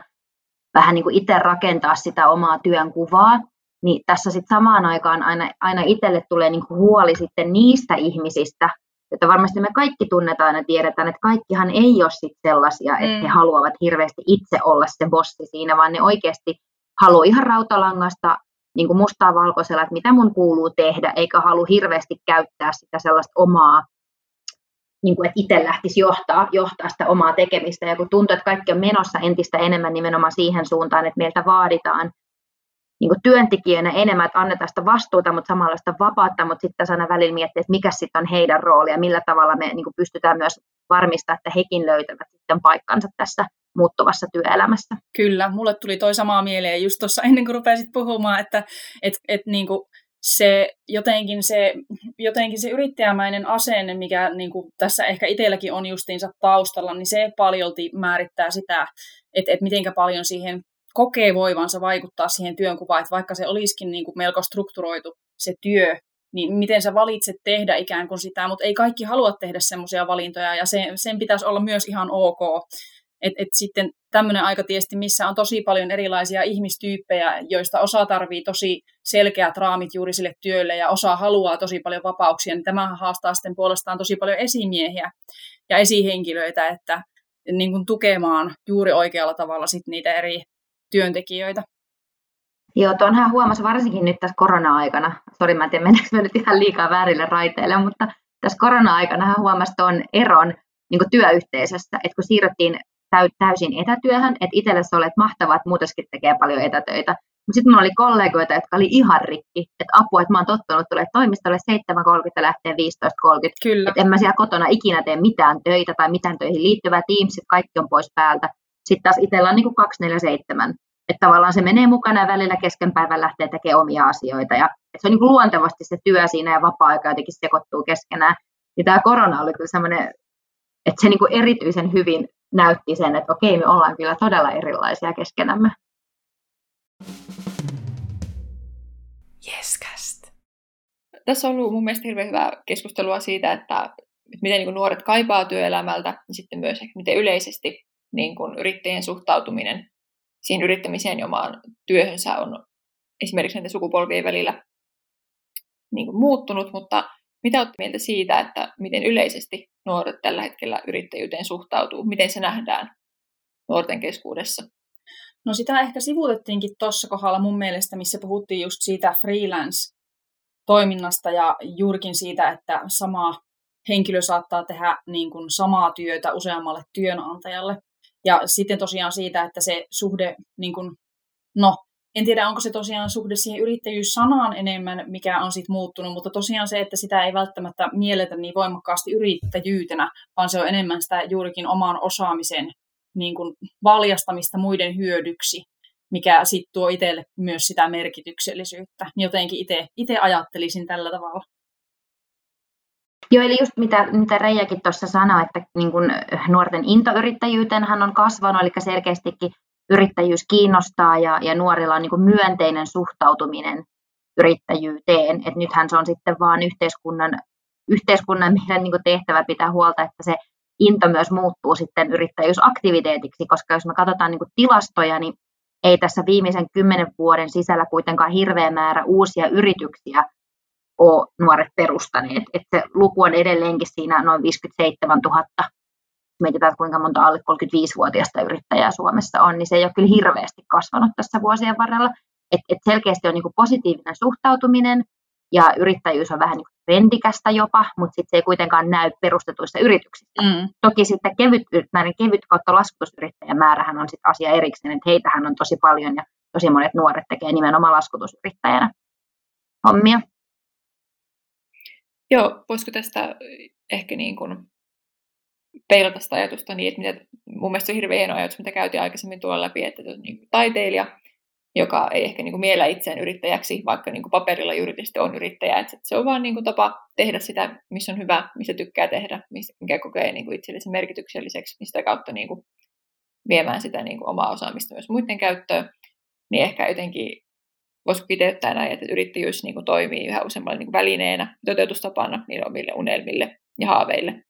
vähän niin kuin itse rakentaa sitä omaa työnkuvaa, niin tässä sitten samaan aikaan aina, aina itselle tulee niin kuin huoli sitten niistä ihmisistä, että varmasti me kaikki tunnetaan ja tiedetään, että kaikkihan ei ole sit sellaisia, että mm. he haluavat hirveästi itse olla se bossi siinä, vaan ne oikeasti haluaa ihan rautalangasta niin kuin mustaa valkoisella, että mitä mun kuuluu tehdä, eikä halua hirveästi käyttää sitä sellaista omaa, niin kuin, että itse lähtisi johtaa, johtaa sitä omaa tekemistä. Ja kun tuntuu, että kaikki on menossa entistä enemmän nimenomaan siihen suuntaan, että meiltä vaaditaan niin kuin työntekijänä enemmän, että annetaan sitä vastuuta, mutta samalla sitä vapautta, mutta sitten tässä aina välillä miettiä, että mikä sitten on heidän rooli ja millä tavalla me niin kuin pystytään myös varmistaa, että hekin löytävät sitten paikkansa tässä muuttuvassa työelämässä. Kyllä, mulle tuli toi samaa mieleen just tuossa ennen kuin rupesit puhumaan, että et, et niin kuin se jotenkin se, jotenkin se yrittäjämäinen asenne, mikä niin kuin tässä ehkä itselläkin on justiinsa taustalla, niin se paljolti määrittää sitä, että, että mitenkä paljon siihen kokee voivansa vaikuttaa siihen työnkuvaan, että vaikka se olisikin niin kuin melko strukturoitu se työ, niin miten sä valitset tehdä ikään kuin sitä, mutta ei kaikki halua tehdä semmoisia valintoja, ja se, sen pitäisi olla myös ihan ok. Et, et sitten tämmöinen aika tietysti, missä on tosi paljon erilaisia ihmistyyppejä, joista osa tarvii tosi selkeät raamit juuri sille työlle ja osa haluaa tosi paljon vapauksia, niin tämä haastaa sitten puolestaan tosi paljon esimiehiä ja esihenkilöitä, että niin kuin tukemaan juuri oikealla tavalla sit niitä eri työntekijöitä. Joo, tuonhan huomasi varsinkin nyt tässä korona-aikana. Sori, mä en tiedä, meneekö me nyt ihan liikaa väärille raiteille, mutta tässä korona-aikana hän huomasi tuon eron niin työyhteisöstä, että kun siirryttiin täysin etätyöhön, että itselle se oli, että mahtavaa, että muutoskin tekee paljon etätöitä. Mutta sitten minulla oli kollegoita, jotka oli ihan rikki, että apua, että mä oon tottunut tulee toimistolle 7.30 ja lähtee 15.30. Kyllä. Että en mä siellä kotona ikinä tee mitään töitä tai mitään töihin liittyvää, Teamsit, kaikki on pois päältä. Sitten taas itsellä on niin kuin 247. Että tavallaan se menee mukana ja välillä kesken päivän lähtee tekemään omia asioita. Ja se on niin kuin luontevasti se työ siinä ja vapaa-aika jotenkin sekoittuu keskenään. Niin tämä korona oli kyllä semmoinen, että se niin kuin erityisen hyvin näytti sen, että okei, me ollaan kyllä todella erilaisia keskenämme. Yescast. Tässä on ollut mun mielestä hirveän hyvää keskustelua siitä, että miten niin nuoret kaipaa työelämältä ja sitten myös ehkä miten yleisesti niin kuin yrittäjien suhtautuminen siihen yrittämiseen ja omaan työhönsä on esimerkiksi näiden sukupolvien välillä niin kuin muuttunut, mutta mitä olette mieltä siitä, että miten yleisesti nuoret tällä hetkellä yrittäjyyteen suhtautuu? Miten se nähdään nuorten keskuudessa? No sitä ehkä sivuutettiinkin tuossa kohdalla mun mielestä, missä puhuttiin just siitä freelance-toiminnasta ja juurikin siitä, että sama henkilö saattaa tehdä niin kuin samaa työtä useammalle työnantajalle. Ja sitten tosiaan siitä, että se suhde, niin kuin, no en tiedä onko se tosiaan suhde siihen yrittäjyyssanaan enemmän, mikä on sitten muuttunut, mutta tosiaan se, että sitä ei välttämättä mielletä niin voimakkaasti yrittäjyytenä, vaan se on enemmän sitä juurikin oman osaamisen niin kuin valjastamista muiden hyödyksi, mikä sitten tuo itselle myös sitä merkityksellisyyttä. Niin jotenkin itse ajattelisin tällä tavalla. Joo, eli just mitä, mitä Reijakin tuossa sanoi, että niin kun nuorten intoyrittäjyyteen hän on kasvanut, eli selkeästikin yrittäjyys kiinnostaa ja, ja nuorilla on niin myönteinen suhtautuminen yrittäjyyteen. Et nythän se on sitten vaan yhteiskunnan, yhteiskunnan meidän niin tehtävä pitää huolta, että se into myös muuttuu sitten yrittäjyysaktiviteetiksi, koska jos me katsotaan niin tilastoja, niin ei tässä viimeisen kymmenen vuoden sisällä kuitenkaan hirveä määrä uusia yrityksiä ole nuoret perustaneet. Että se luku on edelleenkin siinä noin 57 000. Mietitään, kuinka monta alle 35-vuotiaista yrittäjää Suomessa on, niin se ei ole kyllä hirveästi kasvanut tässä vuosien varrella. Et, et selkeästi on niin positiivinen suhtautuminen ja yrittäjyys on vähän niin trendikästä jopa, mutta sit se ei kuitenkaan näy perustetuissa yrityksissä. Mm. Toki sitten kevyt, näiden kevyt kautta laskutusyrittäjän määrähän on sitten asia erikseen, että heitähän on tosi paljon ja tosi monet nuoret tekee nimenomaan laskutusyrittäjänä hommia. Joo, voisiko tästä ehkä niin kuin peilata sitä ajatusta niin, että mitä, mun mielestä se on hirveän hieno ajatus, mitä käytiin aikaisemmin tuolla läpi, että niin taiteilija, joka ei ehkä niin kuin miellä itseään yrittäjäksi, vaikka niin kuin paperilla juridisesti on yrittäjä. Että se on vaan niin kuin tapa tehdä sitä, missä on hyvä, missä tykkää tehdä, mikä kokee niin kuin itsellisen merkitykselliseksi, mistä kautta niin kuin viemään sitä niin kuin omaa osaamista myös muiden käyttöön. Niin ehkä jotenkin voisiko kiteyttää näin, että yrittäjyys niin kuin toimii yhä useammalla niin kuin välineenä, toteutustapana niille omille unelmille ja haaveille.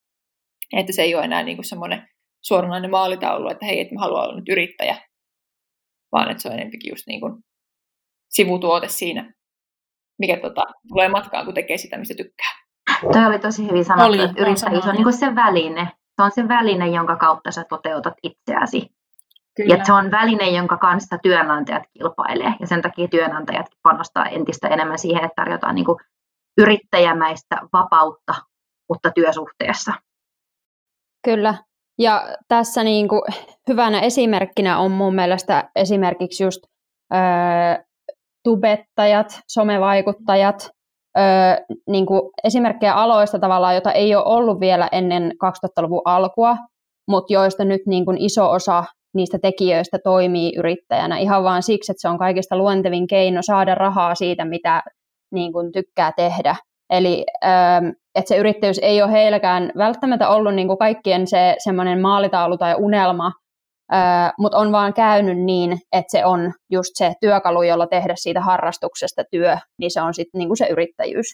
Että se ei ole enää niin kuin semmoinen suoranainen maalitaulu, että hei, että mä haluan olla nyt yrittäjä, vaan että se on enemmänkin just niin kuin sivutuote siinä, mikä tota, tulee matkaan, kun tekee sitä, mistä tykkää. Toi oli tosi hyvin sanottu, oli, että yrittäjyys on, on niin se väline. Se on se väline, jonka kautta sä toteutat itseäsi. Kyllä. Ja se on väline, jonka kanssa työnantajat kilpailee. Ja sen takia työnantajat panostaa entistä enemmän siihen, että tarjotaan niin kuin yrittäjämäistä vapautta, mutta työsuhteessa. Kyllä. Ja tässä niin kuin hyvänä esimerkkinä on mun mielestä esimerkiksi just ö, tubettajat, somevaikuttajat, ö, niin kuin esimerkkejä aloista tavallaan, jota ei ole ollut vielä ennen 2000-luvun alkua, mutta joista nyt niin kuin iso osa niistä tekijöistä toimii yrittäjänä ihan vain siksi, että se on kaikista luontevin keino saada rahaa siitä, mitä niin kuin tykkää tehdä. Eli että se yrittäjyys ei ole heilläkään välttämättä ollut niin kuin kaikkien se semmoinen maalitaulu tai unelma, mutta on vaan käynyt niin, että se on just se työkalu, jolla tehdä siitä harrastuksesta työ, niin se on sitten niin kuin se yrittäjyys.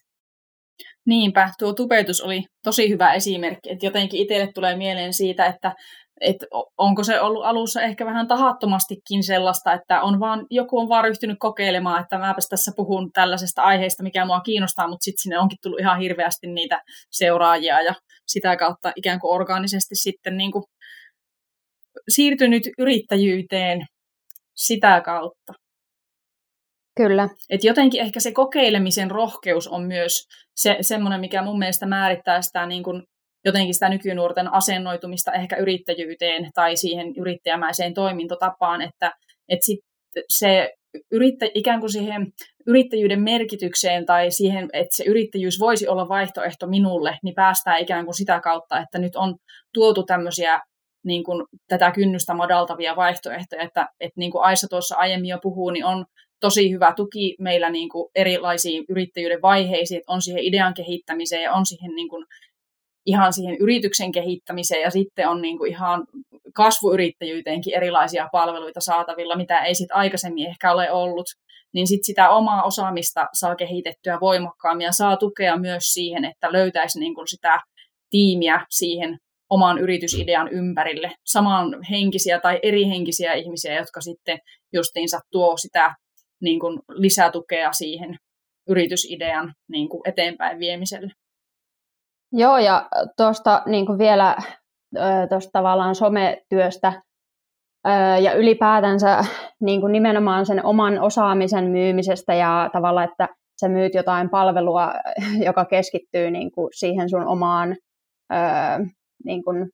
Niinpä, tuo tupetus oli tosi hyvä esimerkki, että jotenkin itselle tulee mieleen siitä, että että onko se ollut alussa ehkä vähän tahattomastikin sellaista, että on vaan, joku on vaan ryhtynyt kokeilemaan, että mäpäs tässä puhun tällaisesta aiheesta, mikä mua kiinnostaa, mutta sitten sinne onkin tullut ihan hirveästi niitä seuraajia ja sitä kautta ikään kuin orgaanisesti sitten niin kuin siirtynyt yrittäjyyteen sitä kautta. Kyllä. Et jotenkin ehkä se kokeilemisen rohkeus on myös se, semmoinen, mikä mun mielestä määrittää sitä niin kuin jotenkin sitä nykynuorten asennoitumista ehkä yrittäjyyteen tai siihen yrittäjämäiseen toimintotapaan, että, että sit se yrittä, ikään kuin siihen yrittäjyyden merkitykseen tai siihen, että se yrittäjyys voisi olla vaihtoehto minulle, niin päästään ikään kuin sitä kautta, että nyt on tuotu tämmöisiä niin kuin tätä kynnystä madaltavia vaihtoehtoja, että, että niin kuin Aisa tuossa aiemmin jo puhuu, niin on tosi hyvä tuki meillä niin kuin erilaisiin yrittäjyyden vaiheisiin, että on siihen idean kehittämiseen ja on siihen niin kuin ihan siihen yrityksen kehittämiseen ja sitten on niin kuin ihan kasvuyrittäjyyteenkin erilaisia palveluita saatavilla, mitä ei sitten aikaisemmin ehkä ole ollut, niin sitten sitä omaa osaamista saa kehitettyä voimakkaammin ja saa tukea myös siihen, että löytäisi niin kuin sitä tiimiä siihen oman yritysidean ympärille, samanhenkisiä tai erihenkisiä ihmisiä, jotka sitten justiinsa tuo sitä niin kuin lisätukea siihen yritysidean niin kuin eteenpäin viemiselle. Joo, ja tuosta niin vielä tuosta tavallaan sometyöstä ja ylipäätänsä niin kuin nimenomaan sen oman osaamisen myymisestä ja tavallaan, että sä myyt jotain palvelua, joka keskittyy niin kuin siihen sun omaan niin kuin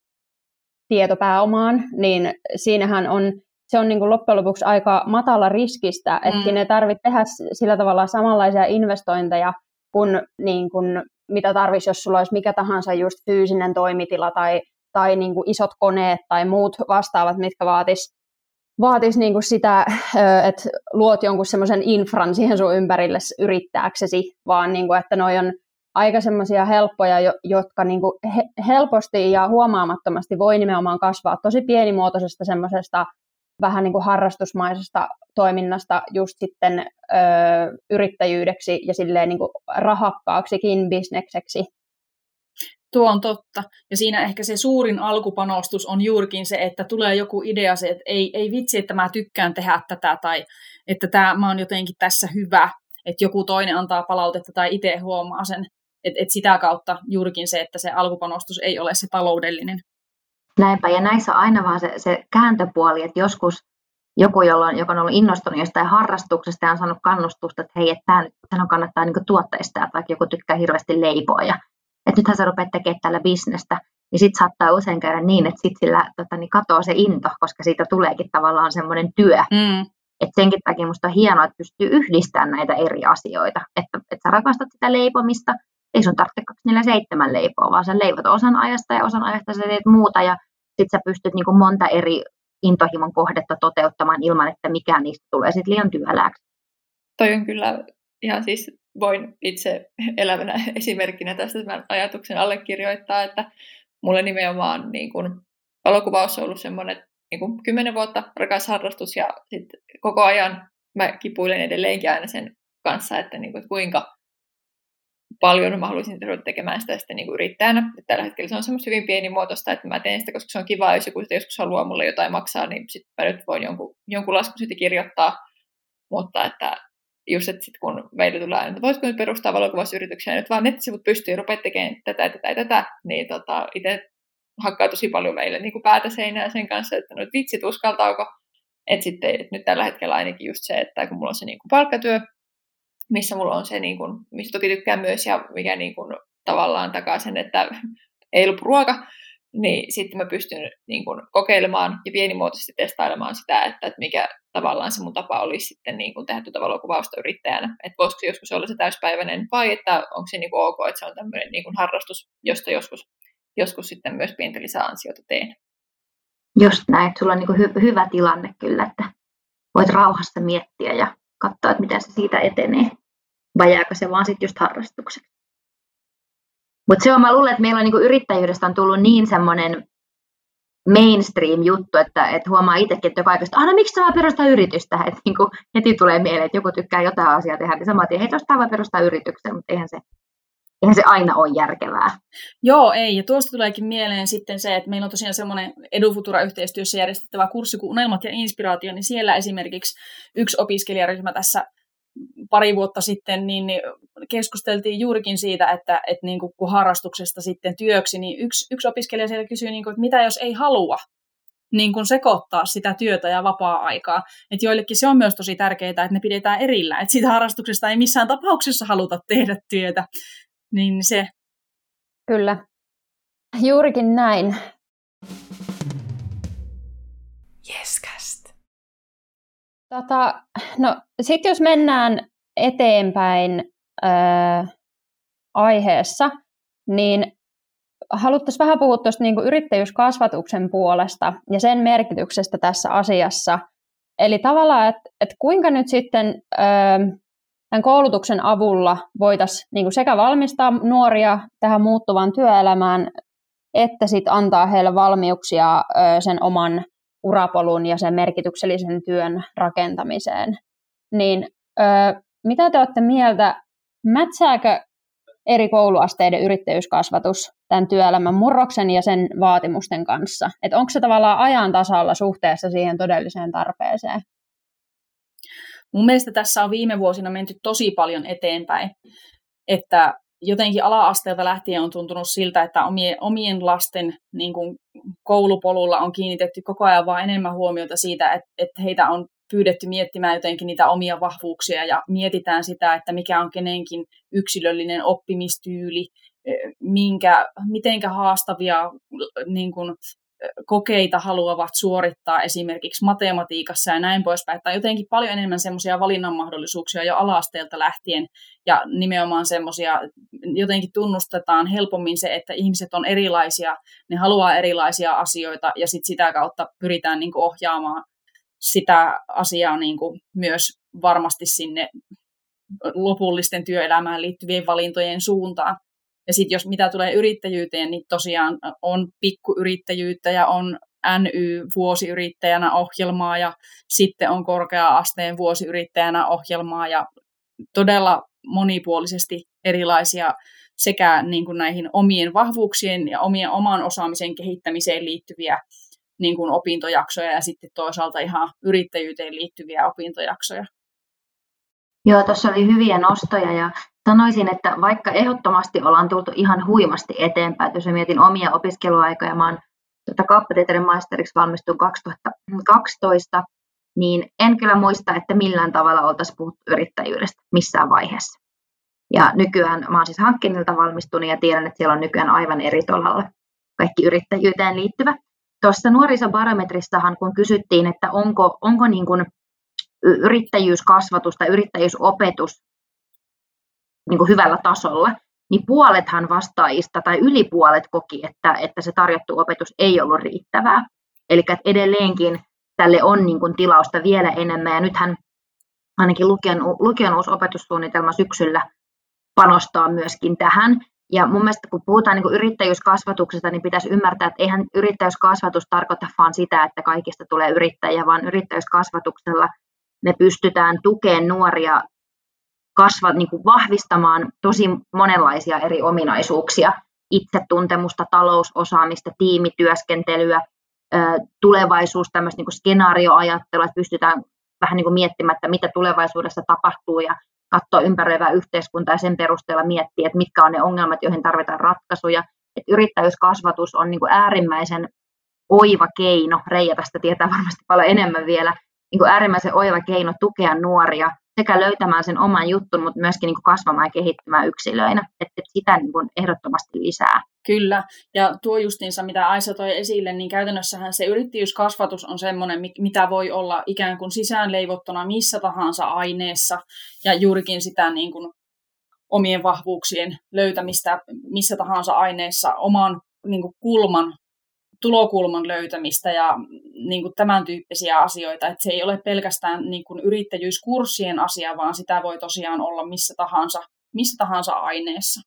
tietopääomaan, niin siinähän on, se on niin kuin loppujen lopuksi aika matala riskistä, että mm. ne tarvitsee tehdä sillä tavalla samanlaisia investointeja kuin, niin kuin mitä tarvitsisi, jos sulla olisi mikä tahansa just fyysinen toimitila tai tai niin kuin isot koneet tai muut vastaavat, mitkä vaatis, vaatis niin kuin sitä, että luot jonkun semmoisen infran siihen sun ympärille yrittääksesi, vaan niin kuin, että noi on aika semmoisia helppoja, jotka niin kuin helposti ja huomaamattomasti voi nimenomaan kasvaa tosi pienimuotoisesta semmoisesta vähän niin kuin harrastusmaisesta toiminnasta just sitten ö, yrittäjyydeksi ja silleen niin kuin rahakkaaksikin bisnekseksi. Tuo on totta. Ja siinä ehkä se suurin alkupanostus on juurikin se, että tulee joku idea se, että ei, ei vitsi, että mä tykkään tehdä tätä tai että tämä, mä oon jotenkin tässä hyvä, että joku toinen antaa palautetta tai itse huomaa sen. Että et sitä kautta juurikin se, että se alkupanostus ei ole se taloudellinen. Näinpä, ja näissä on aina vaan se, se kääntöpuoli, että joskus joku, jolla on, joka on ollut innostunut jostain harrastuksesta ja on saanut kannustusta, että hei, että tämä nyt on kannattaa niin tuotteista, että vaikka joku tykkää hirveästi leipoa ja että nythän sä rupeat tekemään tällä bisnestä, niin sitten saattaa usein käydä niin, että sitten sillä tota, niin katoaa se into, koska siitä tuleekin tavallaan semmoinen työ. Mm. Että senkin takia musta on hienoa, että pystyy yhdistämään näitä eri asioita. Että, että sä rakastat sitä leipomista, ei sun tarvitse 247 leipoa, vaan sä leivot osan ajasta ja osan ajasta sä teet muuta ja sitten sä pystyt niin kuin monta eri intohimon kohdetta toteuttamaan ilman, että mikään niistä tulee sitten liian työlääksi. Toi on kyllä ihan siis voin itse elävänä esimerkkinä tästä tämän ajatuksen allekirjoittaa, että mulle nimenomaan niin kuin, valokuvaus on ollut semmoinen niin kuin, kymmenen vuotta rakas harrastus ja sit koko ajan mä kipuilen edelleenkin aina sen kanssa, että, niin kuin, kuinka paljon mä haluaisin ruveta tekemään sitä sitten niin kuin yrittäjänä. Et tällä hetkellä se on semmoista hyvin pienimuotoista, että mä teen sitä, koska se on kiva, jos joku joskus haluaa mulle jotain maksaa, niin sitten mä nyt voin jonkun, jonkun laskun sitten kirjoittaa. Mutta että just, että sit kun meille tulee että voisiko nyt perustaa valokuvausyrityksiä, nyt vaan nettisivut pystyy rupeat tekemään tätä, tätä tätä, niin tota, itse hakkaa tosi paljon meille niin kuin päätä seinää sen kanssa, että nyt vitsit uskaltaako. Että sitten että nyt tällä hetkellä ainakin just se, että kun mulla on se niin kuin palkkatyö, missä mulla on se, niin kuin, mistä toki tykkään myös ja mikä niin kuin, tavallaan takaa sen, että ei lopu ruoka, niin sitten mä pystyn niin kuin, kokeilemaan ja pienimuotoisesti testailemaan sitä, että, että mikä tavallaan se mun tapa olisi sitten niin kuin, tehdä tuota valokuvausta yrittäjänä. Että voisiko se joskus olla se täyspäiväinen vai että onko se niin kuin, ok, että se on tämmöinen niin kuin, harrastus, josta joskus, joskus sitten myös pientä lisäansiota teen. Just näin, että sulla on niin kuin, hy- hyvä tilanne kyllä, että voit rauhassa miettiä ja katsoa, että miten se siitä etenee. Vai jääkö se vaan sitten just harrastukseksi? Mutta se on, mä luulen, että meillä on niin yrittäjyydestä on tullut niin semmoinen mainstream-juttu, että, että huomaa itsekin, että aikaista, no miksi sä perustaa yritystä? Että niin kuin heti tulee mieleen, että joku tykkää jotain asiaa tehdä, niin saman tien, tuosta voi perustaa yrityksen, mutta eihän se, eihän se aina ole järkevää. Joo, ei. Ja tuosta tuleekin mieleen sitten se, että meillä on tosiaan semmoinen Edufutura-yhteistyössä järjestettävä kurssi kuin Unelmat ja inspiraatio, niin siellä esimerkiksi yksi opiskelijaryhmä tässä pari vuotta sitten niin, niin keskusteltiin juurikin siitä, että, että niin kuin, kun harrastuksesta sitten työksi, niin yksi, yksi opiskelija siellä kysyi, niin kuin, että mitä jos ei halua niin kuin sekoittaa sitä työtä ja vapaa-aikaa. Että joillekin se on myös tosi tärkeää, että ne pidetään erillä, että siitä harrastuksesta ei missään tapauksessa haluta tehdä työtä. Niin se. Kyllä. Juurikin näin. Tota, no, sitten jos mennään eteenpäin ää, aiheessa, niin haluttaisiin vähän puhua tuosta niin yrittäjyyskasvatuksen puolesta ja sen merkityksestä tässä asiassa. Eli tavallaan, että et kuinka nyt sitten ää, tämän koulutuksen avulla voitaisiin niin sekä valmistaa nuoria tähän muuttuvaan työelämään, että sitten antaa heille valmiuksia ää, sen oman urapolun ja sen merkityksellisen työn rakentamiseen. Niin ö, mitä te olette mieltä, mätsääkö eri kouluasteiden yrittäjyyskasvatus tämän työelämän murroksen ja sen vaatimusten kanssa? Että onko se tavallaan ajan tasalla suhteessa siihen todelliseen tarpeeseen? Mun mielestä tässä on viime vuosina menty tosi paljon eteenpäin, että jotenkin ala-asteelta lähtien on tuntunut siltä, että omien, omien lasten niin kuin koulupolulla on kiinnitetty koko ajan vaan enemmän huomiota siitä, että, että heitä on pyydetty miettimään jotenkin niitä omia vahvuuksia ja mietitään sitä, että mikä on kenenkin yksilöllinen oppimistyyli, minkä, mitenkä haastavia niin kuin, kokeita haluavat suorittaa esimerkiksi matematiikassa ja näin poispäin, on jotenkin paljon enemmän semmoisia valinnan mahdollisuuksia jo alasteelta lähtien ja nimenomaan semmoisia, jotenkin tunnustetaan helpommin se, että ihmiset on erilaisia, ne haluaa erilaisia asioita ja sit sitä kautta pyritään niin kuin ohjaamaan sitä asiaa niin kuin myös varmasti sinne lopullisten työelämään liittyvien valintojen suuntaan. Ja sitten jos mitä tulee yrittäjyyteen, niin tosiaan on pikkuyrittäjyyttä ja on NY-vuosiyrittäjänä ohjelmaa ja sitten on korkea-asteen vuosiyrittäjänä ohjelmaa ja todella monipuolisesti erilaisia sekä niin kuin näihin omien vahvuuksien ja omien, oman osaamisen kehittämiseen liittyviä niin kuin opintojaksoja ja sitten toisaalta ihan yrittäjyyteen liittyviä opintojaksoja. Joo, tuossa oli hyviä nostoja ja sanoisin, että vaikka ehdottomasti ollaan tultu ihan huimasti eteenpäin, että jos mietin omia opiskeluaikoja, mä oon tuota, kauppatieteiden maisteriksi valmistuin 2012, niin en kyllä muista, että millään tavalla oltaisiin puhuttu yrittäjyydestä missään vaiheessa. Ja nykyään mä oon siis hankkineilta valmistunut ja tiedän, että siellä on nykyään aivan eri tolalla kaikki yrittäjyyteen liittyvä. Tuossa nuorisobarometrissahan, kun kysyttiin, että onko, onko niin kuin yrittäjyyskasvatus tai yrittäjyysopetus niin kuin hyvällä tasolla, niin puolethan vastaajista tai yli puolet koki, että, että se tarjottu opetus ei ollut riittävää. Eli edelleenkin tälle on niin kuin tilausta vielä enemmän, ja nythän ainakin lukion, lukion uusi opetussuunnitelma syksyllä panostaa myöskin tähän. Ja mun mielestä kun puhutaan niin kuin yrittäjyyskasvatuksesta, niin pitäisi ymmärtää, että eihän yrittäjyyskasvatus tarkoita vain sitä, että kaikista tulee yrittäjiä, vaan yrittäjyyskasvatuksella me pystytään tukemaan nuoria kasva, niin kuin vahvistamaan tosi monenlaisia eri ominaisuuksia, itsetuntemusta, talousosaamista, tiimityöskentelyä, tulevaisuus, tämmöistä niin kuin skenaarioajattelua, että pystytään vähän niin kuin miettimään, että mitä tulevaisuudessa tapahtuu ja katsoa ympäröivää yhteiskuntaa ja sen perusteella miettiä, että mitkä on ne ongelmat, joihin tarvitaan ratkaisuja. Että yrittäjyyskasvatus on niin kuin äärimmäisen oiva keino, Reija tästä tietää varmasti paljon enemmän vielä, niin kuin äärimmäisen oiva keino tukea nuoria sekä löytämään sen oman juttun, mutta myöskin niin kuin kasvamaan ja kehittymään yksilöinä. Että sitä niin kuin ehdottomasti lisää. Kyllä, ja tuo justiinsa, mitä Aisa toi esille, niin käytännössähän se yrittäjyyskasvatus on semmoinen, mitä voi olla ikään kuin sisäänleivottuna missä tahansa aineessa, ja juurikin sitä niin kuin omien vahvuuksien löytämistä missä tahansa aineessa, oman niin kuin kulman tulokulman löytämistä ja niin kuin tämän tyyppisiä asioita, että se ei ole pelkästään niin kuin yrittäjyyskurssien asia, vaan sitä voi tosiaan olla missä tahansa, missä tahansa aineessa.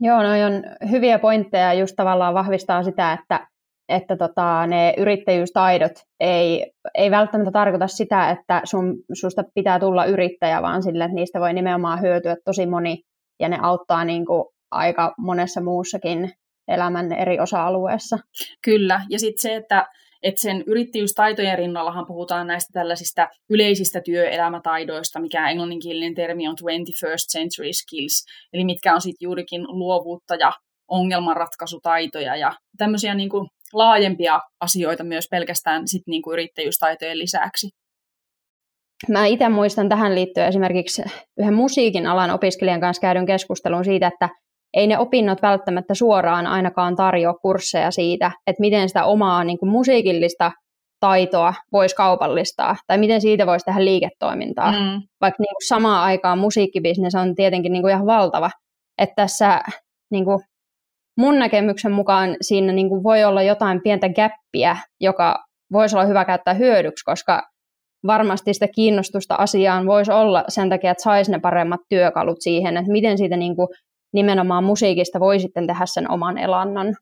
Joo, no on hyviä pointteja, just tavallaan vahvistaa sitä, että, että tota, ne yrittäjyystaidot ei, ei välttämättä tarkoita sitä, että sun, susta pitää tulla yrittäjä, vaan sille, että niistä voi nimenomaan hyötyä tosi moni, ja ne auttaa niin kuin aika monessa muussakin elämän eri osa-alueessa. Kyllä, ja sitten se, että, että sen yrittäjyystaitojen rinnallahan puhutaan näistä tällaisista yleisistä työelämätaidoista, mikä englanninkielinen termi on 21st century skills, eli mitkä on sitten juurikin luovuutta ja ongelmanratkaisutaitoja ja tämmöisiä niin kuin laajempia asioita myös pelkästään sit niin kuin yrittäjyystaitojen lisäksi. Mä itse muistan tähän liittyen esimerkiksi yhden musiikin alan opiskelijan kanssa käydyn keskustelun siitä, että ei ne opinnot välttämättä suoraan ainakaan tarjoa kursseja siitä, että miten sitä omaa niin kuin musiikillista taitoa voisi kaupallistaa, tai miten siitä voisi tehdä liiketoimintaa. Mm. Vaikka niin kuin samaan aikaan musiikkibisnes on tietenkin niin kuin ihan valtava. Että tässä niin kuin mun näkemyksen mukaan siinä niin kuin voi olla jotain pientä gäppiä, joka voisi olla hyvä käyttää hyödyksi, koska varmasti sitä kiinnostusta asiaan voisi olla sen takia, että saisi ne paremmat työkalut siihen, että miten siitä niin kuin nimenomaan musiikista voi sitten tehdä sen oman elannon.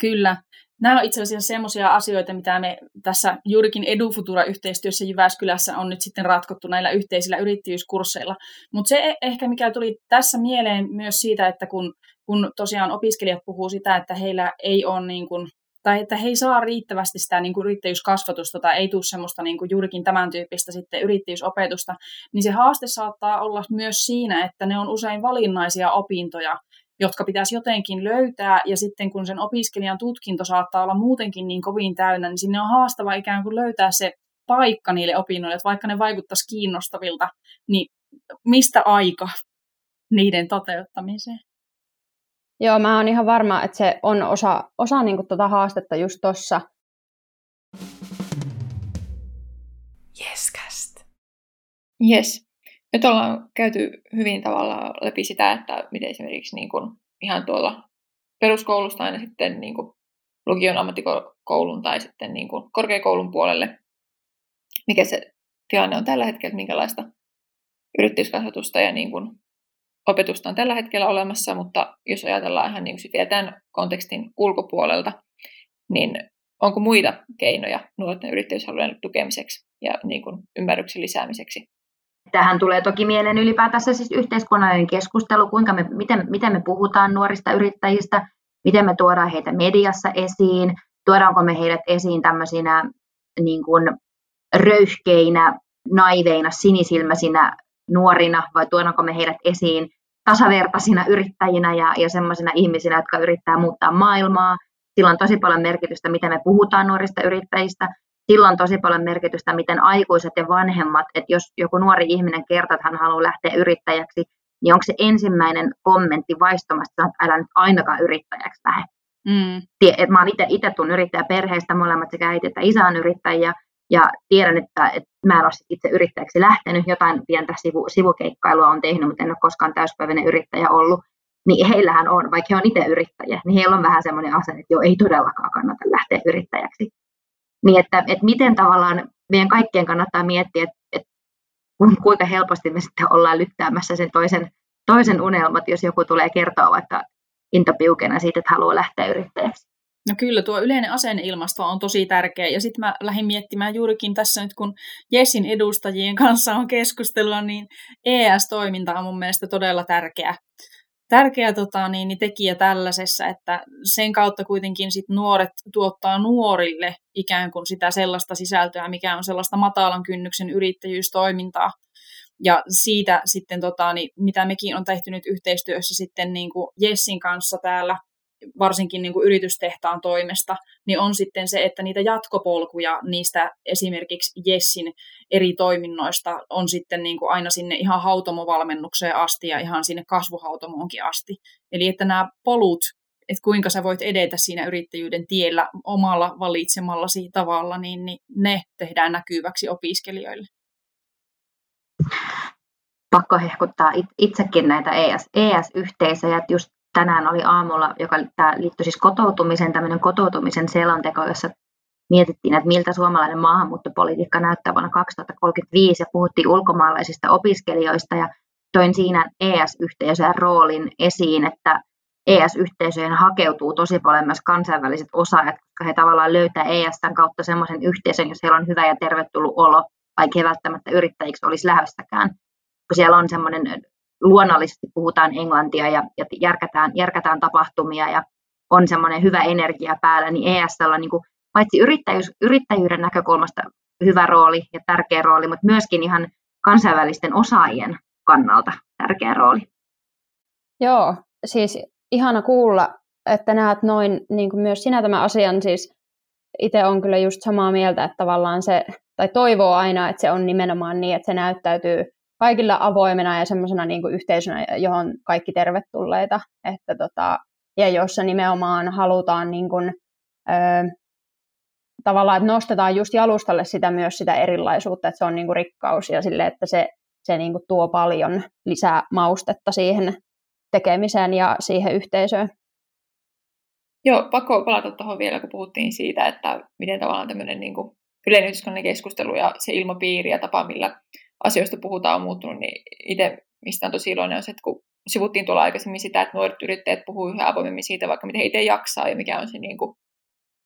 Kyllä. Nämä on itse asiassa sellaisia asioita, mitä me tässä juurikin EduFutura-yhteistyössä Jyväskylässä on nyt sitten ratkottu näillä yhteisillä yrittäjyyskursseilla. Mutta se e- ehkä, mikä tuli tässä mieleen myös siitä, että kun, kun tosiaan opiskelijat puhuu sitä, että heillä ei ole niin kuin tai että he ei saa riittävästi sitä niin kuin yrittäjyyskasvatusta tai ei tule semmoista niin kuin juurikin tämän tyyppistä sitten yrittäjyysopetusta, niin se haaste saattaa olla myös siinä, että ne on usein valinnaisia opintoja, jotka pitäisi jotenkin löytää, ja sitten kun sen opiskelijan tutkinto saattaa olla muutenkin niin kovin täynnä, niin sinne on haastava ikään kuin löytää se paikka niille opinnoille, että vaikka ne vaikuttaisi kiinnostavilta, niin mistä aika niiden toteuttamiseen? Joo, mä oon ihan varma, että se on osa, osa niin tuota haastetta just tuossa. Yescast. Yes. Nyt ollaan käyty hyvin tavalla läpi sitä, että miten esimerkiksi niin kuin ihan tuolla peruskoulusta aina sitten niin kuin lukion ammattikoulun tai sitten niin kuin korkeakoulun puolelle, mikä se tilanne on tällä hetkellä, minkälaista yrittäjyyskasvatusta ja niin kuin opetusta on tällä hetkellä olemassa, mutta jos ajatellaan ihan niin kuin tämän kontekstin ulkopuolelta, niin onko muita keinoja nuorten yrittäjyyshalujen tukemiseksi ja niin kuin ymmärryksen lisäämiseksi? Tähän tulee toki mieleen ylipäätänsä siis yhteiskunnallinen keskustelu, kuinka me, miten, miten me puhutaan nuorista yrittäjistä, miten me tuodaan heitä mediassa esiin, tuodaanko me heidät esiin tämmöisinä niin kuin röyhkeinä, naiveina, sinisilmäisinä nuorina vai tuodaanko me heidät esiin tasavertaisina yrittäjinä ja, ja sellaisina ihmisinä, jotka yrittää muuttaa maailmaa. Sillä on tosi paljon merkitystä, miten me puhutaan nuorista yrittäjistä. Sillä on tosi paljon merkitystä, miten aikuiset ja vanhemmat, että jos joku nuori ihminen kertoo, että hän haluaa lähteä yrittäjäksi, niin onko se ensimmäinen kommentti vaistomassa, että älä nyt ainakaan yrittäjäksi lähde. Mm. Et mä oon itse tullut yrittäjäperheestä, molemmat sekä äiti että isä on yrittäjiä, ja tiedän, että, että mä en ole itse yrittäjäksi lähtenyt, jotain pientä sivu, sivukeikkailua on tehnyt, mutta en ole koskaan täyspäiväinen yrittäjä ollut. Niin heillähän on, vaikka he on itse yrittäjä, niin heillä on vähän semmoinen asenne, että joo, ei todellakaan kannata lähteä yrittäjäksi. Niin että, että miten tavallaan meidän kaikkien kannattaa miettiä, että, että kuinka helposti me sitten ollaan lyttäämässä sen toisen, toisen unelmat, jos joku tulee kertoa vaikka intopiukena siitä, että haluaa lähteä yrittäjäksi. No kyllä, tuo yleinen asenneilmasto on tosi tärkeä. Ja sitten mä lähdin miettimään juurikin tässä nyt, kun Jessin edustajien kanssa on keskustelua, niin ES-toiminta on mun mielestä todella tärkeä, tärkeä tota, niin, niin tekijä tällaisessa, että sen kautta kuitenkin sit nuoret tuottaa nuorille ikään kuin sitä sellaista sisältöä, mikä on sellaista matalan kynnyksen yrittäjyystoimintaa. Ja siitä sitten, tota, niin, mitä mekin on tehty nyt yhteistyössä sitten niin kuin Jessin kanssa täällä varsinkin niin kuin yritystehtaan toimesta, niin on sitten se, että niitä jatkopolkuja niistä esimerkiksi Jessin eri toiminnoista on sitten niin kuin aina sinne ihan hautomovalmennukseen asti ja ihan sinne kasvuhautomoonkin asti. Eli että nämä polut, että kuinka sä voit edetä siinä yrittäjyyden tiellä omalla valitsemallasi tavalla, niin, niin ne tehdään näkyväksi opiskelijoille. Pakko hehkuttaa itsekin näitä ES, ES-yhteisöjä, just tänään oli aamulla, joka tämä liittyi siis kotoutumiseen, tämmöinen kotoutumisen selonteko, jossa mietittiin, että miltä suomalainen maahanmuuttopolitiikka näyttää vuonna 2035 ja puhuttiin ulkomaalaisista opiskelijoista ja toin siinä ES-yhteisöjen roolin esiin, että ES-yhteisöjen hakeutuu tosi paljon myös kansainväliset osaajat, koska he tavallaan löytää ESn kautta semmoisen yhteisön, jos heillä on hyvä ja tervetullut olo, vaikka he välttämättä yrittäjiksi olisi lähössäkään. Kun siellä on semmoinen luonnollisesti puhutaan englantia ja, ja järkätään, järkätään tapahtumia ja on semmoinen hyvä energia päällä, niin ESL on niin kuin, paitsi yrittäjyys, yrittäjyyden näkökulmasta hyvä rooli ja tärkeä rooli, mutta myöskin ihan kansainvälisten osaajien kannalta tärkeä rooli. Joo, siis ihana kuulla, että näet noin niin kuin myös sinä tämän asian, siis itse on kyllä just samaa mieltä, että tavallaan se, tai toivoo aina, että se on nimenomaan niin, että se näyttäytyy kaikilla avoimena ja semmoisena niin kuin yhteisönä, johon kaikki tervetulleita. Että tota, ja jossa nimenomaan halutaan niin kuin, ö, tavallaan, että nostetaan just jalustalle sitä myös sitä erilaisuutta, että se on niin kuin rikkaus ja sille, että se, se niin kuin tuo paljon lisää maustetta siihen tekemiseen ja siihen yhteisöön. Joo, pakko palata tuohon vielä, kun puhuttiin siitä, että miten tavallaan tämmöinen niin kuin yleinen keskustelu ja se ilmapiiri ja tapa, millä asioista puhutaan on muuttunut, niin itse mistä on tosi iloinen on se, että kun sivuttiin tuolla aikaisemmin sitä, että nuoret yrittäjät puhuu yhä avoimemmin siitä, vaikka miten itse jaksaa ja mikä on se niin kuin,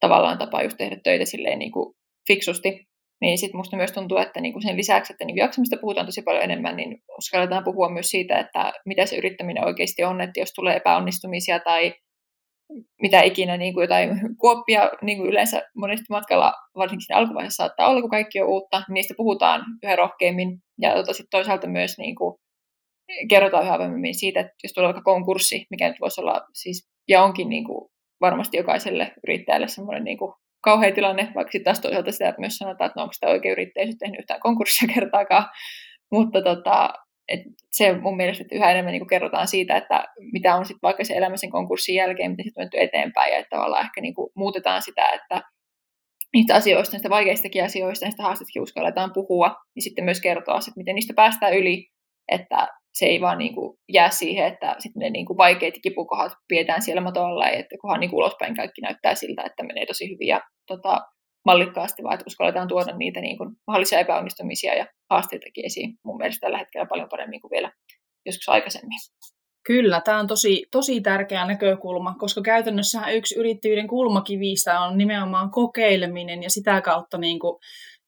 tavallaan tapa just tehdä töitä silleen niin kuin fiksusti, niin sitten musta myös tuntuu, että niin kuin sen lisäksi, että niin jaksamista puhutaan tosi paljon enemmän, niin uskalletaan puhua myös siitä, että mitä se yrittäminen oikeasti on, että jos tulee epäonnistumisia tai mitä ikinä niin kuin jotain kuoppia niin kuin yleensä monesti matkalla, varsinkin siinä alkuvaiheessa saattaa olla, kun kaikki on uutta, niin niistä puhutaan yhä rohkeammin. Ja tota, sit toisaalta myös niin kuin, kerrotaan yhä vahvemmin siitä, että jos tulee vaikka konkurssi, mikä nyt voisi olla siis, ja onkin niin kuin, varmasti jokaiselle yrittäjälle semmoinen niin kuin, kauhea tilanne, vaikka sitten taas toisaalta sitä että myös sanotaan, että no onko sitä oikein yrittäjä tehnyt yhtään konkurssia kertaakaan. Mutta tota, et se mun mielestä, että yhä enemmän niin kerrotaan siitä, että mitä on sitten vaikka se elämä sen konkurssin jälkeen, miten sitten on eteenpäin, ja että tavallaan ehkä niin muutetaan sitä, että niistä asioista, niistä vaikeistakin asioista, niistä haasteista uskalletaan puhua, niin sitten myös kertoa, että miten niistä päästään yli, että se ei vaan niin kuin jää siihen, että sitten ne niin kuin vaikeat kipukohat pidetään siellä matolla, että kunhan niin kuin ulospäin kaikki näyttää siltä, että menee tosi hyvin ja tota, mallikkaasti, vaan että uskalletaan tuoda niitä niin kuin mahdollisia epäonnistumisia ja haasteitakin esiin mun mielestä tällä hetkellä paljon paremmin kuin vielä joskus aikaisemmin. Kyllä, tämä on tosi, tosi tärkeä näkökulma, koska käytännössä yksi yrittäjyyden kulmakivistä on nimenomaan kokeileminen ja sitä kautta niin kuin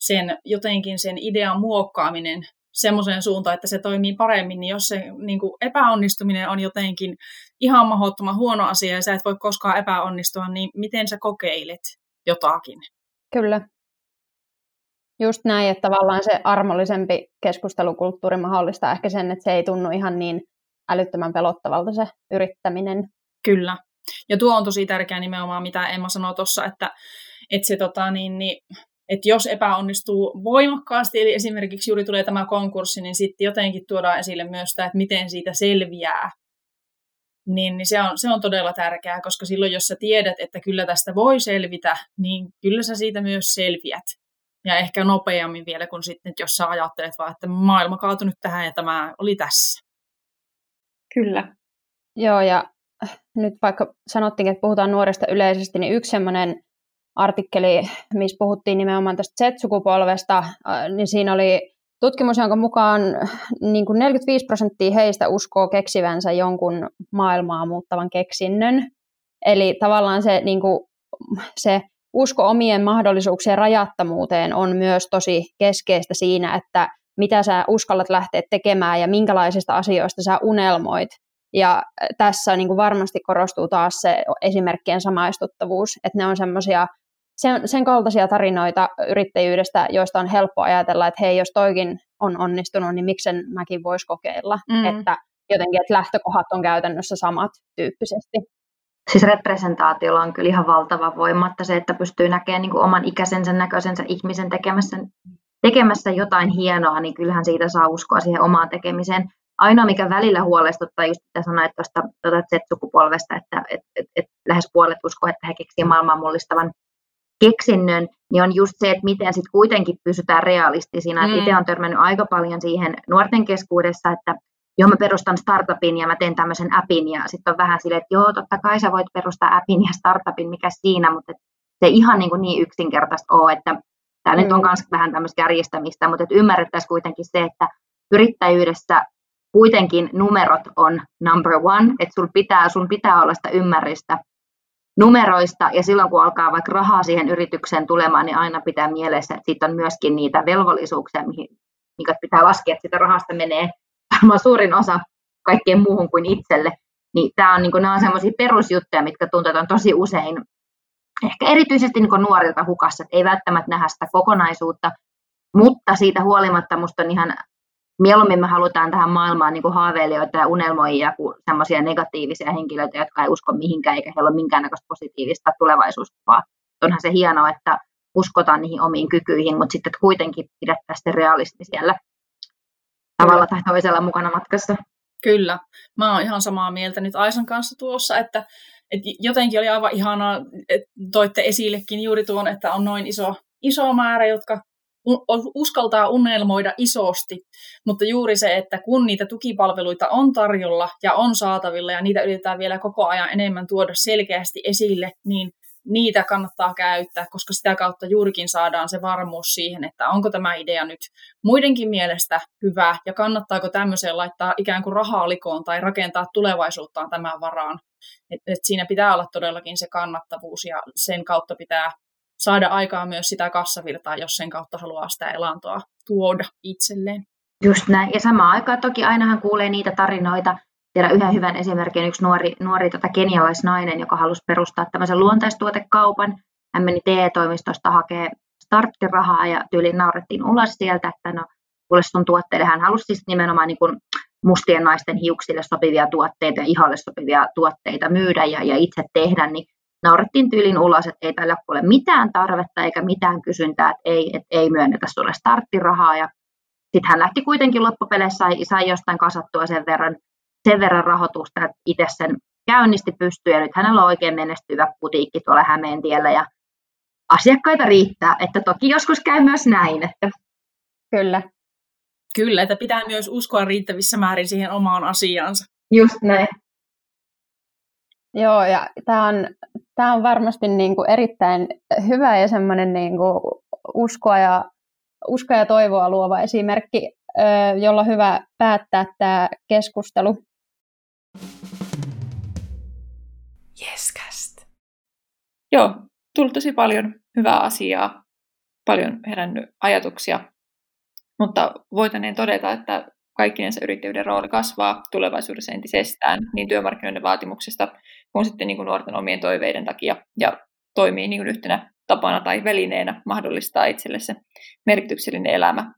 sen, jotenkin sen idean muokkaaminen semmoiseen suuntaan, että se toimii paremmin, niin jos se niin kuin epäonnistuminen on jotenkin ihan mahdottoman huono asia ja sä et voi koskaan epäonnistua, niin miten sä kokeilet jotakin? Kyllä. Just näin, että tavallaan se armollisempi keskustelukulttuuri mahdollistaa ehkä sen, että se ei tunnu ihan niin älyttömän pelottavalta se yrittäminen. Kyllä. Ja tuo on tosi tärkeää nimenomaan, mitä Emma sanoi tuossa, että, että se tota, niin, niin, että jos epäonnistuu voimakkaasti, eli esimerkiksi juuri tulee tämä konkurssi, niin sitten jotenkin tuodaan esille myös sitä, että miten siitä selviää. Niin, niin se, on, se on todella tärkeää, koska silloin jos sä tiedät, että kyllä tästä voi selvitä, niin kyllä sä siitä myös selviät. Ja ehkä nopeammin vielä kuin sitten, jos sä ajattelet vaan, että maailma kaatui nyt tähän ja tämä oli tässä. Kyllä. Joo, ja nyt vaikka sanottiin, että puhutaan nuoresta yleisesti, niin yksi semmoinen artikkeli, missä puhuttiin nimenomaan tästä Z-sukupolvesta, niin siinä oli tutkimus, jonka mukaan niin kuin 45 prosenttia heistä uskoo keksivänsä jonkun maailmaa muuttavan keksinnön. Eli tavallaan se, niin kuin, se usko omien mahdollisuuksien rajattomuuteen on myös tosi keskeistä siinä, että mitä sä uskallat lähteä tekemään ja minkälaisista asioista sä unelmoit. Ja tässä niin kuin varmasti korostuu taas se esimerkkien samaistuttavuus, että ne on semmoisia sen, sen kaltaisia tarinoita yrittäjyydestä, joista on helppo ajatella, että hei, jos toikin on onnistunut, niin miksen mäkin voisi kokeilla. Mm. Että jotenkin, että lähtökohdat on käytännössä samat tyyppisesti. Siis representaatiolla on kyllä ihan valtava voima, että se, että pystyy näkemään niin kuin oman ikäisensä näköisensä ihmisen tekemässä, tekemässä jotain hienoa, niin kyllähän siitä saa uskoa siihen omaan tekemiseen. Ainoa, mikä välillä huolestuttaa, just mitä sanoit tuosta tuota Z-sukupolvesta, että et, et, et lähes puolet uskoo, että he keksivät maailman mullistavan keksinnön, niin on just se, että miten sitten kuitenkin pysytään realistisina. Mm. Itse olen törmännyt aika paljon siihen nuorten keskuudessa, että joo, mä perustan startupin ja mä teen tämmöisen appin ja sitten on vähän silleen, että joo, totta kai sä voit perustaa appin ja startupin, mikä siinä, mutta se ihan niin, kuin niin yksinkertaista ole, että tämä mm. nyt on myös mm. vähän tämmöistä järjestämistä, mutta että ymmärrettäisiin kuitenkin se, että yrittäjyydessä kuitenkin numerot on number one, että sul pitää, sun pitää olla sitä ymmärrystä numeroista ja silloin kun alkaa vaikka rahaa siihen yritykseen tulemaan, niin aina pitää mielessä, että siitä on myöskin niitä velvollisuuksia, mihin, mikä pitää laskea, että sitä rahasta menee varmaan suurin osa kaikkeen muuhun kuin itselle. Niin tämä on, niin kuin, nämä on sellaisia perusjuttuja, mitkä tuntuu tosi usein ehkä erityisesti niin nuorilta hukassa, että ei välttämättä nähdä sitä kokonaisuutta, mutta siitä huolimatta minusta on ihan mieluummin me halutaan tähän maailmaan niin kuin haaveilijoita ja unelmoijia kuin semmoisia negatiivisia henkilöitä, jotka ei usko mihinkään eikä heillä ole minkäännäköistä positiivista tulevaisuuskuvaa. Onhan se hienoa, että uskotaan niihin omiin kykyihin, mutta sitten kuitenkin pidettäisiin se realismi siellä tavalla tai toisella mukana matkassa. Kyllä. Mä oon ihan samaa mieltä nyt Aisan kanssa tuossa, että, että jotenkin oli aivan ihanaa, että toitte esillekin juuri tuon, että on noin iso, iso määrä, jotka uskaltaa unelmoida isosti, mutta juuri se, että kun niitä tukipalveluita on tarjolla ja on saatavilla ja niitä yritetään vielä koko ajan enemmän tuoda selkeästi esille, niin niitä kannattaa käyttää, koska sitä kautta juurikin saadaan se varmuus siihen, että onko tämä idea nyt muidenkin mielestä hyvä ja kannattaako tämmöiseen laittaa ikään kuin rahaa likoon tai rakentaa tulevaisuuttaan tämän varaan. Et, et siinä pitää olla todellakin se kannattavuus ja sen kautta pitää saada aikaa myös sitä kassavirtaa, jos sen kautta haluaa sitä elantoa tuoda itselleen. Just näin. Ja samaan aikaan toki ainahan kuulee niitä tarinoita. Tiedän yhden hyvän esimerkin yksi nuori, nuori tota kenialaisnainen, joka halusi perustaa tämmöisen luontaistuotekaupan. Hän meni TE-toimistosta hakee starttirahaa ja tyyliin naurettiin ulos sieltä, että no, kuule sun tuotteille. Hän halusi siis nimenomaan niin kuin mustien naisten hiuksille sopivia tuotteita ja iholle sopivia tuotteita myydä ja, ja itse tehdä, niin naurettiin tyylin ulos, että ei tällä ole mitään tarvetta eikä mitään kysyntää, että ei, että ei myönnetä sulle starttirahaa. Ja sitten hän lähti kuitenkin loppupeleissä, sai, sai jostain kasattua sen verran, sen verran rahoitusta, että itse sen käynnisti pystyy ja nyt hänellä on oikein menestyvä putiikki tuolla Hämeentiellä ja asiakkaita riittää, että toki joskus käy myös näin. Että... Kyllä. Kyllä, että pitää myös uskoa riittävissä määrin siihen omaan asiaansa. Just näin. Joo, ja tämä on, tämä on varmasti niin kuin erittäin hyvä ja semmoinen niin kuin uskoa, ja, uskoa ja toivoa luova esimerkki, jolla hyvä päättää tämä keskustelu. Yescast. Joo, tullut tosi paljon hyvää asiaa, paljon herännyt ajatuksia, mutta voitaneen todeta, että kaikkinensa yrittäjyyden rooli kasvaa tulevaisuudessa entisestään niin työmarkkinoiden vaatimuksesta kuin sitten niin kuin nuorten omien toiveiden takia ja toimii niin kuin yhtenä tapana tai välineenä mahdollistaa itselle se merkityksellinen elämä.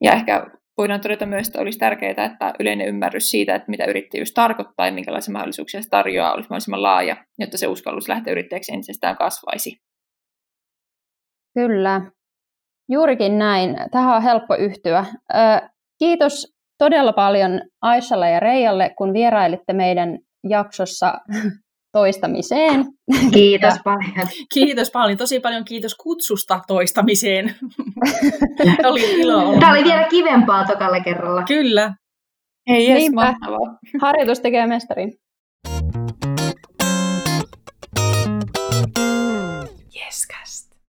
Ja ehkä voidaan todeta myös, että olisi tärkeää, että yleinen ymmärrys siitä, että mitä yrittäjyys tarkoittaa ja minkälaisia mahdollisuuksia se tarjoaa, olisi mahdollisimman laaja, jotta se uskallus lähteä yrittäjäksi entisestään kasvaisi. Kyllä, Juurikin näin. Tähän on helppo yhtyä. Kiitos todella paljon Aishalle ja Reijalle, kun vierailitte meidän jaksossa toistamiseen. Kiitos paljon. Kiitos paljon. Tosi paljon kiitos kutsusta toistamiseen. oli ilo olla. Tämä oli vielä kivempaa tokalla kerralla. Kyllä. Ei jes, Niinpä. Mahtavaa. Harjoitus tekee mestarin. Jeskäs.